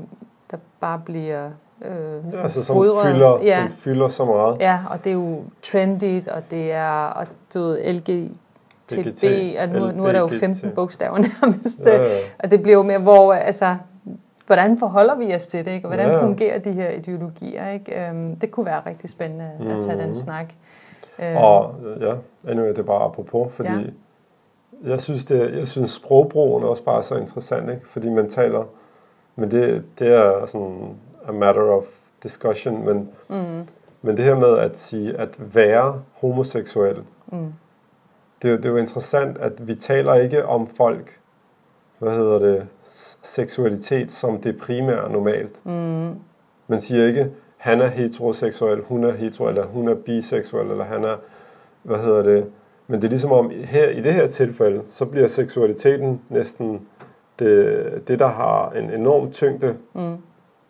der bare bliver øh, Ja, altså, som fodret. fylder, ja, som fylder så meget. ja, og det er jo trendy, og det er og du ved, LGTB, LGT, og nu, nu er der jo LBGT. 15 bogstaver nærmest. Ja, ja. Og det bliver jo mere, hvor, altså, hvordan forholder vi os til det, ikke? og hvordan Ja. fungerer de her ideologier? Ikke? Øhm, det kunne være rigtig spændende at tage den Mhm. snak. Øhm, Og ja, det er bare apropos, fordi Ja. jeg synes, det, jeg synes sprogbrugen også bare så interessant, ikke? fordi man taler, men det, det er sådan a matter of discussion, men, mm, men det her med at sige, at være homoseksuel, mm, det, det er jo interessant, at vi taler ikke om folk, hvad hedder det, seksualitet som det primære normalt. mm, Man siger ikke, han er heteroseksuel, hun er hetero, eller hun er biseksuel, eller han er, hvad hedder det. Men det er ligesom om, her, i det her tilfælde, så bliver seksualiteten næsten det, det der har en enorm tyngde. mm,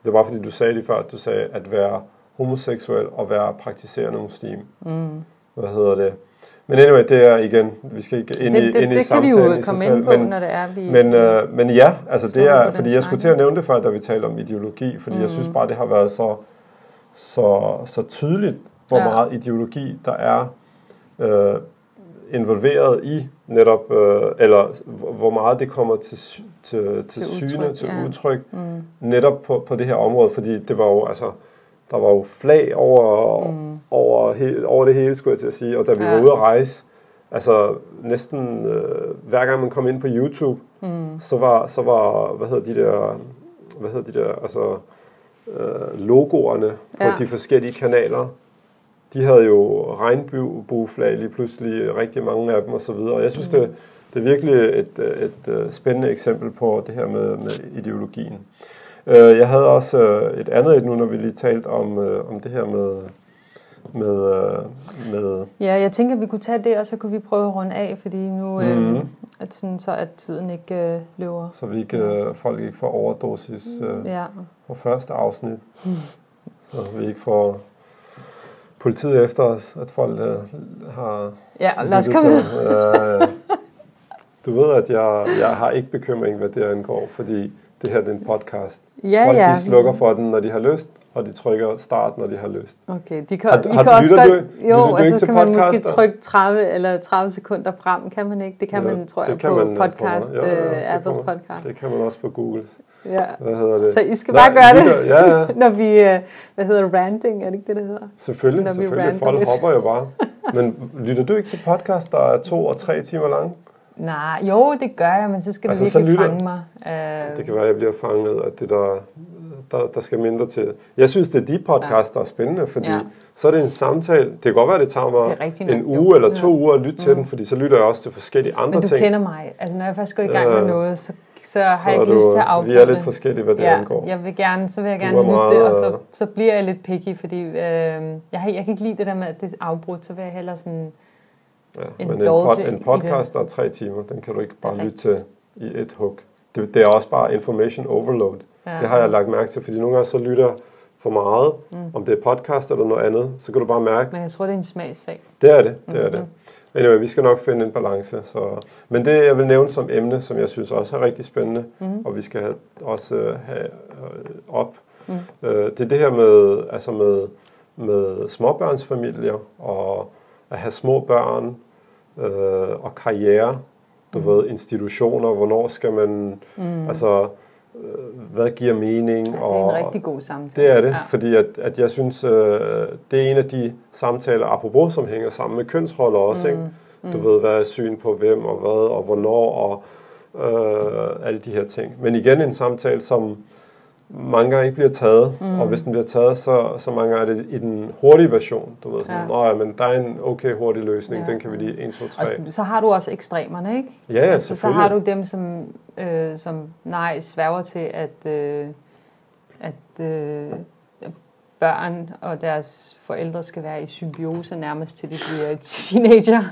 Det var fordi, du sagde det før, at du sagde, at være homoseksuel og være praktiserende muslim. mm. Hvad hedder det? Men anyway, det er igen, vi skal ikke ind det, i, det, ind i det kan vi samtalen jo komme ind på, men, når det er, vi... men, øh, men ja, altså det er, fordi jeg skulle til at nævne det før, da vi talte om ideologi, fordi mm. jeg synes bare, det har været så, så, så tydeligt, hvor Ja. meget ideologi der er øh, involveret i netop, øh, eller hvor- meget det kommer til, til, til, Til syne, udtryk, til ja. udtryk, Mm, netop på, på det her område, fordi det var jo, altså, der var jo flag over, Mm. over, he, over det hele, skulle jeg til at sige, og da vi Ja. var ude at rejse, altså næsten øh, hver gang man kom ind på YouTube, mm, så var, så var hvad hedder de der, hvad hedder de der, altså øh, logoerne på Ja. de forskellige kanaler, de havde jo regnbueflag lige pludselig, rigtig mange af dem og så videre. Og jeg synes, Mm. det, det er virkelig et, øh, et, et spændende eksempel på det her med, med ideologien. Øh, Jeg havde også øh, et andet et nu, når vi lige talte om, øh, om det her med, med, øh, med Ja, jeg tænker, vi kunne tage det, og så kunne vi prøve at runde af, fordi nu øh, Mhm. at sådan, så at tiden ikke øh, løber. så vi ikke, øh, folk ikke får overdosis øh, Ja. på første afsnit. Så vi ikke får politiet efter os, at folk øh, har ja, lad os komme til. Øh, du ved, at jeg, jeg har ikke bekymring, hvad det angår, fordi det her det er en podcast. Ja, Folk ja. de slukker for den, når de har lyst, og de trykker start, når de har lyst. Okay, de kan, Har- I har- kan også godt, du- jo, du altså til kan man måske trykke 30 eller 30 sekunder frem, kan man ikke? Det kan Ja, man, tror det jeg, på man, øh, på- podcast, ja, ja, øh, det Apples kan man. podcast. Det kan man også på Google. Ja. Hvad hedder det? Så I skal Nej, bare gøre det, Ja, ja. når vi, øh, hvad hedder ranting, er det ikke det, det hedder? Selvfølgelig, Når selvfølgelig. Folk lidt. hopper jo bare. Men lytter du ikke til podcast, der er to og tre timer lang? Nej, jo, det gør jeg, men så skal Altså, det så virkelig lytter- fange mig. Øh, Det kan være, at jeg bliver fanget af det, der, der, der skal mindre til. Jeg synes, det er de podcast, der er spændende, fordi Ja. så er det en samtale. Det kan godt være, det tager mig Det en nok, uge jo. eller to Ja. uger at lytte til den, fordi så lytter jeg også til forskellige andre men du ting. kender mig. Altså, når jeg først går i gang med Ja. noget, så, så har så jeg ikke lyst til at vi afbryde er lidt forskellige, hvad det ja, angår. jeg vil gerne, så vil jeg Du gerne er lytte det, og meget- så, så bliver jeg lidt picky, fordi øh, jeg, jeg kan ikke lide det der med, at det er afbrudt, så vil jeg hellere sådan, Ja, men en, pod, en podcast, der er tre timer, den kan du ikke bare lytte til i et hug. Det, det er også bare information overload. ja, Det har jeg lagt mærke til, fordi nogle gange så lytter for meget, Mm. om det er podcast eller noget andet, så kan du bare mærke, men jeg tror, det er en smagssag. Det er det, det er det. Mhm. Anyway, vi skal nok finde en balance. Så. Men det, jeg vil nævne som emne, som jeg synes også er rigtig spændende, Mhm. og vi skal have, også øh, have øh, op, Mm. øh, det er det her med, altså med, med småbørnsfamilier, og at have små børn, øh, og karriere, du Mm. ved, institutioner, hvornår skal man, Mm. altså, øh, hvad giver mening? Ja, det er og, en rigtig god samtale. det er det, Ja. fordi at, at jeg synes, øh, det er en af de samtaler, apropos, som hænger sammen med kønsroller også. Mm. Ikke? Du ved, hvad er syn på hvem og hvad og hvornår og øh, alle de her ting. Men igen en samtale, som, mange gange ikke bliver taget, mm. og hvis den bliver taget, så, så mange gange er det i den hurtige version. Du ved sådan, ja. Nå ja, men der er en okay hurtig løsning, ja. den kan vi lige 1, 2, 3. Og så har du også ekstremerne, ikke? Ja, ja, altså, Så har du dem, som, øh, som nej, sværger til, at, øh, at øh, børn og deres forældre skal være i symbiose nærmest til de bliver teenager.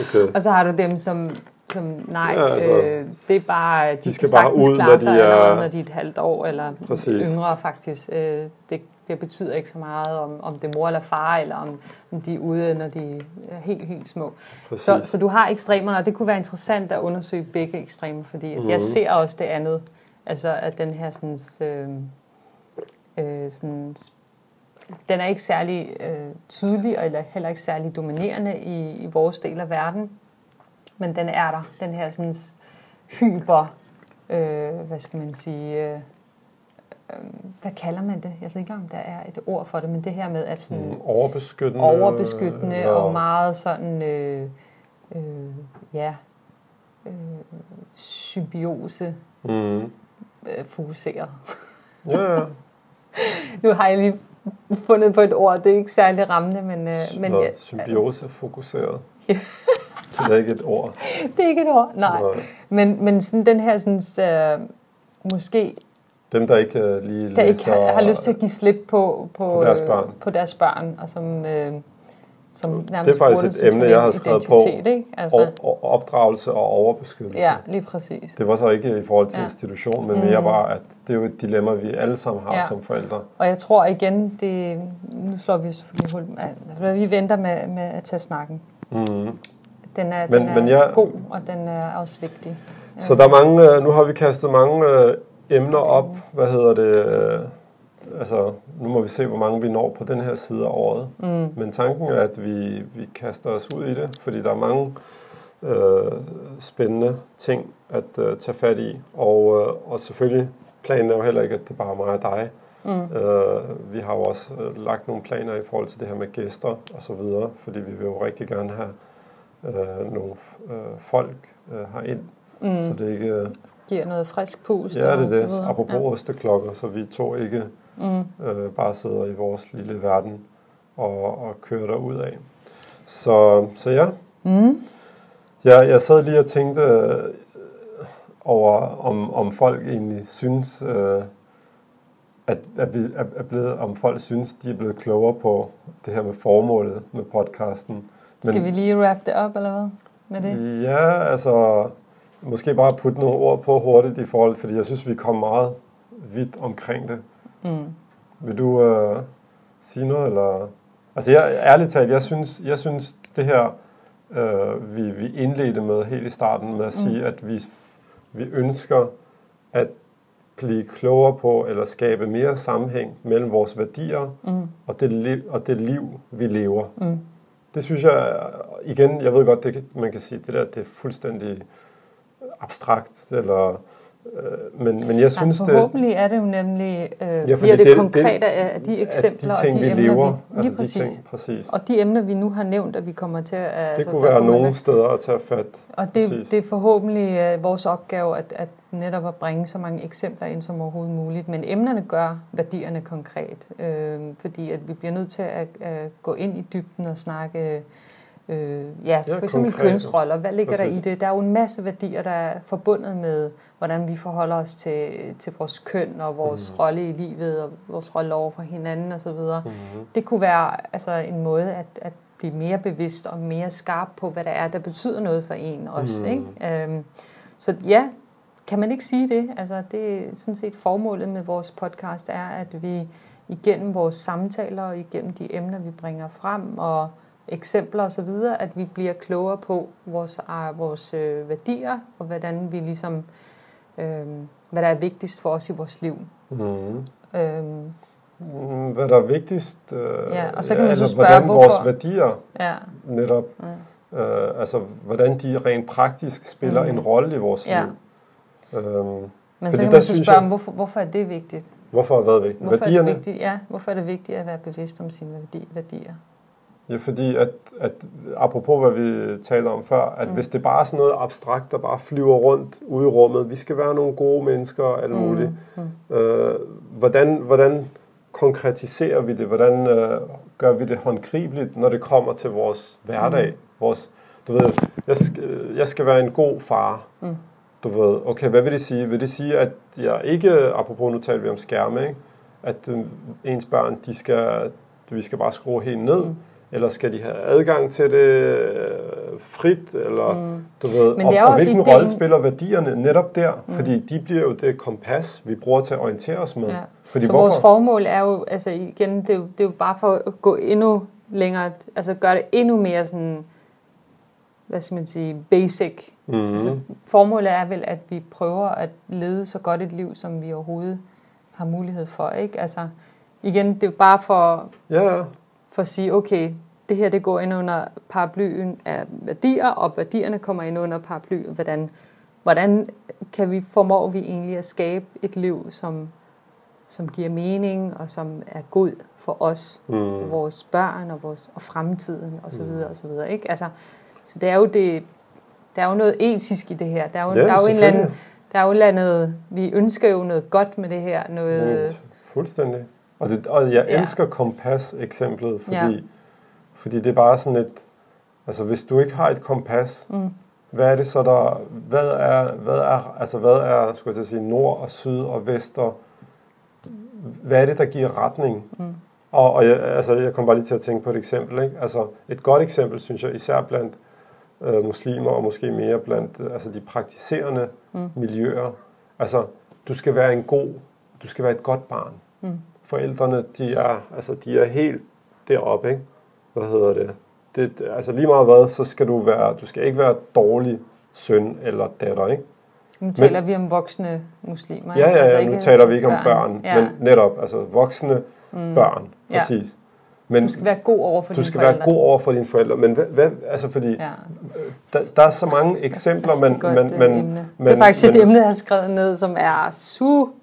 Okay. og så har du dem, som som, nej, ja, altså, øh, det er bare, de, de skal bare ud, når de er... når de er et halvt år, eller Præcis. yngre faktisk. Øh, det, det betyder ikke så meget, om, om det er mor eller far, eller om, om de er ude, når de er helt, helt små. Så, så du har ekstremerne, og det kunne være interessant at undersøge begge ekstremer, fordi mm-hmm. jeg mhm. ser også det andet. Altså, at den her sådan, øh, øh, sådan den er ikke særlig øh, tydelig, eller heller ikke særlig dominerende i, i vores del af verden men den er der. Den her sådan hyper, øh, hvad skal man sige, øh, øh, hvad kalder man det? Jeg ved ikke, om der er et ord for det, men det her med at sådan... Mm, overbeskyttende. Overbeskyttende ja. og meget sådan, øh, øh, ja, øh, symbiose mm. øh, fokuseret. Ja, ja. nu har jeg lige fundet på et ord, det er ikke særlig rammende, men... Øh, men ja, symbiose fokuseret. Ja. Det er ikke et ord. det er ikke et ord, nej. nej. Men, men sådan den her, sådan, uh, måske... Dem, der ikke uh, lige der læser, ikke har, har lyst til at give slip på, på, på deres børn. På deres børn, og som... Uh, som det er faktisk et emne, jeg har skrevet på. Ikke? Altså. Og, opdragelse og overbeskyttelse. Ja, lige præcis. Det var så ikke i forhold til ja. institution, men mm. mere bare, at det er jo et dilemma, vi alle sammen har ja. som forældre. Og jeg tror igen, det, nu slår vi selvfølgelig hul, vi venter med, med at tage snakken. Mm. Den er, men, den er men jeg, god, og den er også vigtig. Så der er mange, øh, nu har vi kastet mange øh, emner op, hvad hedder det, øh, altså nu må vi se, hvor mange vi når på den her side af året. Mm. Men tanken er, at vi, vi kaster os ud i det, fordi der er mange øh, spændende ting at øh, tage fat i. Og, øh, og selvfølgelig, planen er jo heller ikke, at det bare er mig og dig. Mm. Øh, vi har jo også øh, lagt nogle planer i forhold til det her med gæster og så videre, fordi vi vil jo rigtig gerne have øh, nogle øh, folk øh, herind, mm. så det ikke... Øh, Giver noget frisk pust. Ja, det er det. Apropos ja. osteklokker, så vi to ikke mm. øh, bare sidder i vores lille verden og, og kører der ud af. Så, så ja. Mm. ja. Jeg sad lige og tænkte øh, over, om, om folk egentlig synes, øh, at, at vi er blevet, om folk synes, de er blevet klogere på det her med formålet med podcasten. Skal Men, vi lige wrap det op, eller hvad? Med det? Ja, altså... Måske bare putte nogle ord på hurtigt i forhold, fordi jeg synes, vi kom meget vidt omkring det. Mm. Vil du uh, sige noget, eller... Altså, jeg, ærligt talt, jeg synes, jeg synes det her, uh, vi, vi indledte med helt i starten, med at mm. sige, at vi, vi ønsker at blive klogere på, eller skabe mere sammenhæng mellem vores værdier mm. og, det liv, og det liv, vi lever. Mm det synes jeg, igen, jeg ved godt, det, man kan sige, det der, det er fuldstændig abstrakt, eller Øh, men, men jeg synes, ja, forhåbentlig det, er det jo nemlig, øh, ja, bliver det, det konkrete af de eksempler de ting, og de vi emner, lever, vi, altså præcis. De ting, præcis. Og de emner, vi nu har nævnt, at vi kommer til at... Det altså, kunne være nogle steder at tage fat. Og det, det er forhåbentlig uh, vores opgave at, at netop at bringe så mange eksempler ind som overhovedet muligt. Men emnerne gør værdierne konkret, øh, fordi at vi bliver nødt til at, at gå ind i dybden og snakke Øh, ja, for eksempel konkret. kønsroller. Hvad ligger Præcis. der i det? Der er jo en masse værdier, der er forbundet med, hvordan vi forholder os til, til vores køn og vores mm. rolle i livet og vores rolle over for hinanden osv. Mm. Det kunne være altså, en måde at, at blive mere bevidst og mere skarp på, hvad der er, der betyder noget for en også. Mm. Ikke? Øhm, så ja, kan man ikke sige det? Altså, det er sådan set formålet med vores podcast, er, at vi igennem vores samtaler og igennem de emner, vi bringer frem, og eksempler osv., at vi bliver klogere på vores, uh, vores øh, værdier, og hvordan vi ligesom, øh, hvad der er vigtigst for os i vores liv. Mm. Øhm, hvad der er vigtigst, øh, ja, og så kan man altså, så spørge, hvordan hvorfor? vores værdier ja. netop, ja. Øh, altså hvordan de rent praktisk spiller mm. en rolle i vores ja. liv. Øhm, Men så kan man så spørge, jeg, hvorfor, hvorfor er det vigtigt? Hvorfor har det været vigtigt? Hvorfor Værdierne? Er det vigtigt? Ja, hvorfor er det vigtigt at være bevidst om sine værdier? Ja, fordi at, at apropos hvad vi talte om før, at mm. hvis det bare er sådan noget abstrakt, der bare flyver rundt ude i rummet, vi skal være nogle gode mennesker og alt muligt, mm. Mm. Øh, hvordan, hvordan konkretiserer vi det? Hvordan øh, gør vi det håndgribeligt, når det kommer til vores hverdag? Mm. Vores, du ved, jeg skal, jeg skal være en god far. Mm. Du ved, okay, hvad vil det sige? Vil det sige, at jeg ikke, apropos nu taler vi om skærme, ikke? at øh, ens børn, de skal, vi skal bare skrue helt ned, mm. Eller skal de have adgang til det øh, frit, eller mm. du ved, Men det er og, og hvilken rolle spiller værdierne netop der, mm. fordi de bliver jo det kompas, vi bruger til at orientere os med. Ja. Fordi Så hvorfor? vores formål er jo, altså igen, det er jo, det er jo bare for at gå endnu længere, altså gøre det endnu mere sådan, hvad skal man sige, basic. Mm. Altså, formålet er vel, at vi prøver at lede så godt et liv, som vi overhovedet har mulighed for. Ikke? Altså, igen, det er bare for, ja. For at sige, okay, det her det går ind under paraplyen af værdier, og værdierne kommer ind under paraply. Hvordan, hvordan kan vi formår vi egentlig at skabe et liv, som, som giver mening, og som er god for os, mm. vores børn og, vores, og fremtiden osv. Mm. Og så videre, ikke? Altså, så det er jo det, der er jo noget etisk i det her. Der er jo, ja, der er jo en eller anden der er jo landet, vi ønsker jo noget godt med det her. Noget... Mm, fuldstændig. Og, det, og jeg ja. elsker kompas-eksemplet, fordi, ja. fordi det er bare sådan et, altså hvis du ikke har et kompas, mm. hvad er det så der, hvad er, hvad er, altså hvad er, skulle jeg sige, nord og syd og vest og, hvad er det, der giver retning? Mm. Og, og jeg, altså, jeg kom bare lige til at tænke på et eksempel, ikke? Altså, et godt eksempel, synes jeg, især blandt øh, muslimer, og måske mere blandt øh, altså de praktiserende mm. miljøer. Altså, du skal være en god, du skal være et godt barn. Mm. Forældrene, de er, altså, de er helt deroppe, ikke? Hvad hedder det? det? Altså lige meget hvad, så skal du være, du skal ikke være dårlig søn eller datter, ikke? Nu taler men, vi om voksne muslimer. Ja, ja, ja, altså, nu taler vi ikke børn. om børn, ja. men netop, altså voksne mm. børn, præcis. Ja. Men du skal være god over for dine forældre. Du skal være god over for dine forældre. Men hvad, hvad altså fordi, ja. der, der er så mange eksempler, men... Men, men, men, det er faktisk men, et emne, jeg har skrevet ned, som er super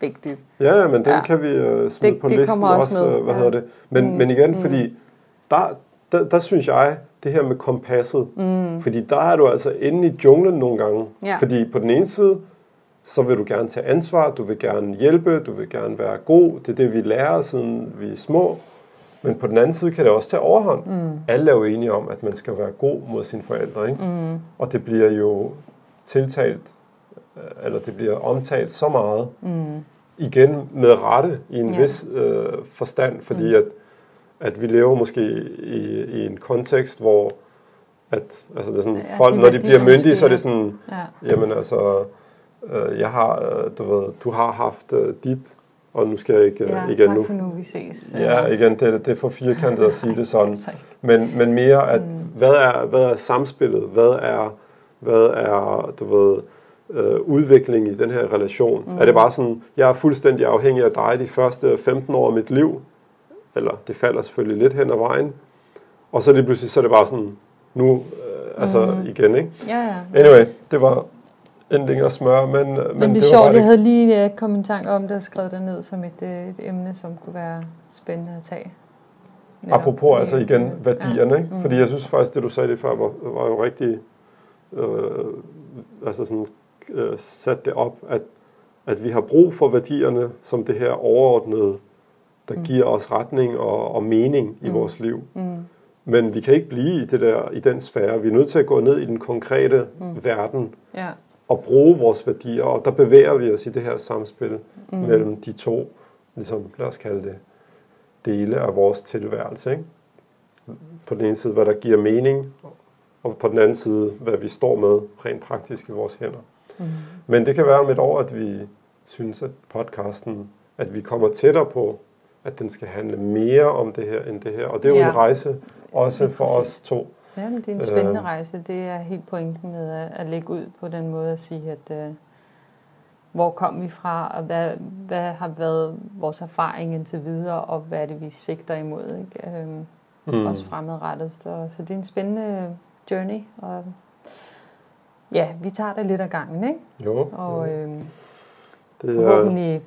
vigtigt. Ja, men den ja. kan vi uh, smide det, på det listen også, også med. hvad ja. hedder det. Men, mm. men igen, mm. fordi der, der, der synes jeg, det her med kompasset, mm. fordi der er du altså inde i junglen nogle gange. Ja. Fordi på den ene side, så vil du gerne tage ansvar, du vil gerne hjælpe, du vil gerne være god. Det er det, vi lærer, siden vi er små. Men på den anden side kan det også tage overhånd. Mm. Alle er jo enige om, at man skal være god mod sine forældre. Ikke? Mm. Og det bliver jo tiltalt, eller det bliver omtalt så meget, mm. igen med rette i en ja. vis øh, forstand, fordi mm. at, at vi lever måske i, i en kontekst, hvor at, altså det er sådan, ja, folk, de når de bliver myndige, måske, så er det sådan, ja. jamen altså, øh, jeg har, øh, du ved, du har haft øh, dit og nu skal jeg ikke ja, igen nu. nu, vi ses. Ja, igen, det, det er for firkantet at sige det sådan. men, men mere, at mm. hvad, er, hvad er samspillet? Hvad er, hvad er du ved, øh, udvikling i den her relation? Mm. Er det bare sådan, jeg er fuldstændig afhængig af dig de første 15 år af mit liv? Eller det falder selvfølgelig lidt hen ad vejen. Og så lige pludselig, så er det bare sådan, nu, øh, altså mm. igen, ikke? Ja, ja. Anyway, det var en længere smør, men, men, men det er det sjovt, jeg havde lige uh, kommet i tanke om det og skrevet det ned som et, uh, et emne, som kunne være spændende at tage. Netop. Apropos altså igen værdierne, ja. ikke? Mm. fordi jeg synes faktisk, det du sagde det før, var, var jo rigtig øh, altså sådan, øh, sat det op, at, at vi har brug for værdierne som det her overordnede, der mm. giver os retning og, og mening i mm. vores liv. Mm. Men vi kan ikke blive i, det der, i den sfære. Vi er nødt til at gå ned i den konkrete mm. verden. Ja at bruge vores værdier, og der bevæger vi os i det her samspil mm. mellem de to, ligesom, lad os kalde det, dele af vores tilværelse. Ikke? På den ene side, hvad der giver mening, og på den anden side, hvad vi står med rent praktisk i vores hænder. Mm. Men det kan være om et år, at vi synes, at podcasten, at vi kommer tættere på, at den skal handle mere om det her end det her. Og det er jo ja. en rejse også for os to. Ja, men det er en spændende øh, rejse. Det er helt pointen med at, at lægge ud på den måde at sige, at øh, hvor kom vi fra, og hvad, hvad har været vores erfaring indtil videre, og hvad er det, vi sigter imod, ikke? Øh, mm. også fremadrettet. Så, så det er en spændende journey, og ja, vi tager det lidt af gangen, ikke? Jo. Og øh, det er... forhåbentlig,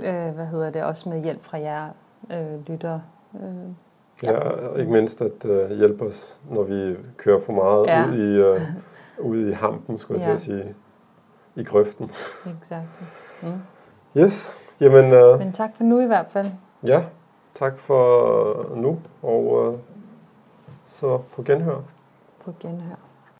øh, hvad hedder det, også med hjælp fra jer øh, lytter, øh, Ja, og ikke mindst at uh, hjælpe os, når vi kører for meget Ja. ud, i, uh, ud i hampen, skulle jeg Ja. til at sige. I grøften. Exakt. Mm. Yes, jamen uh, Men tak for nu i hvert fald. ja, tak for nu, og uh, så på genhør. På genhør.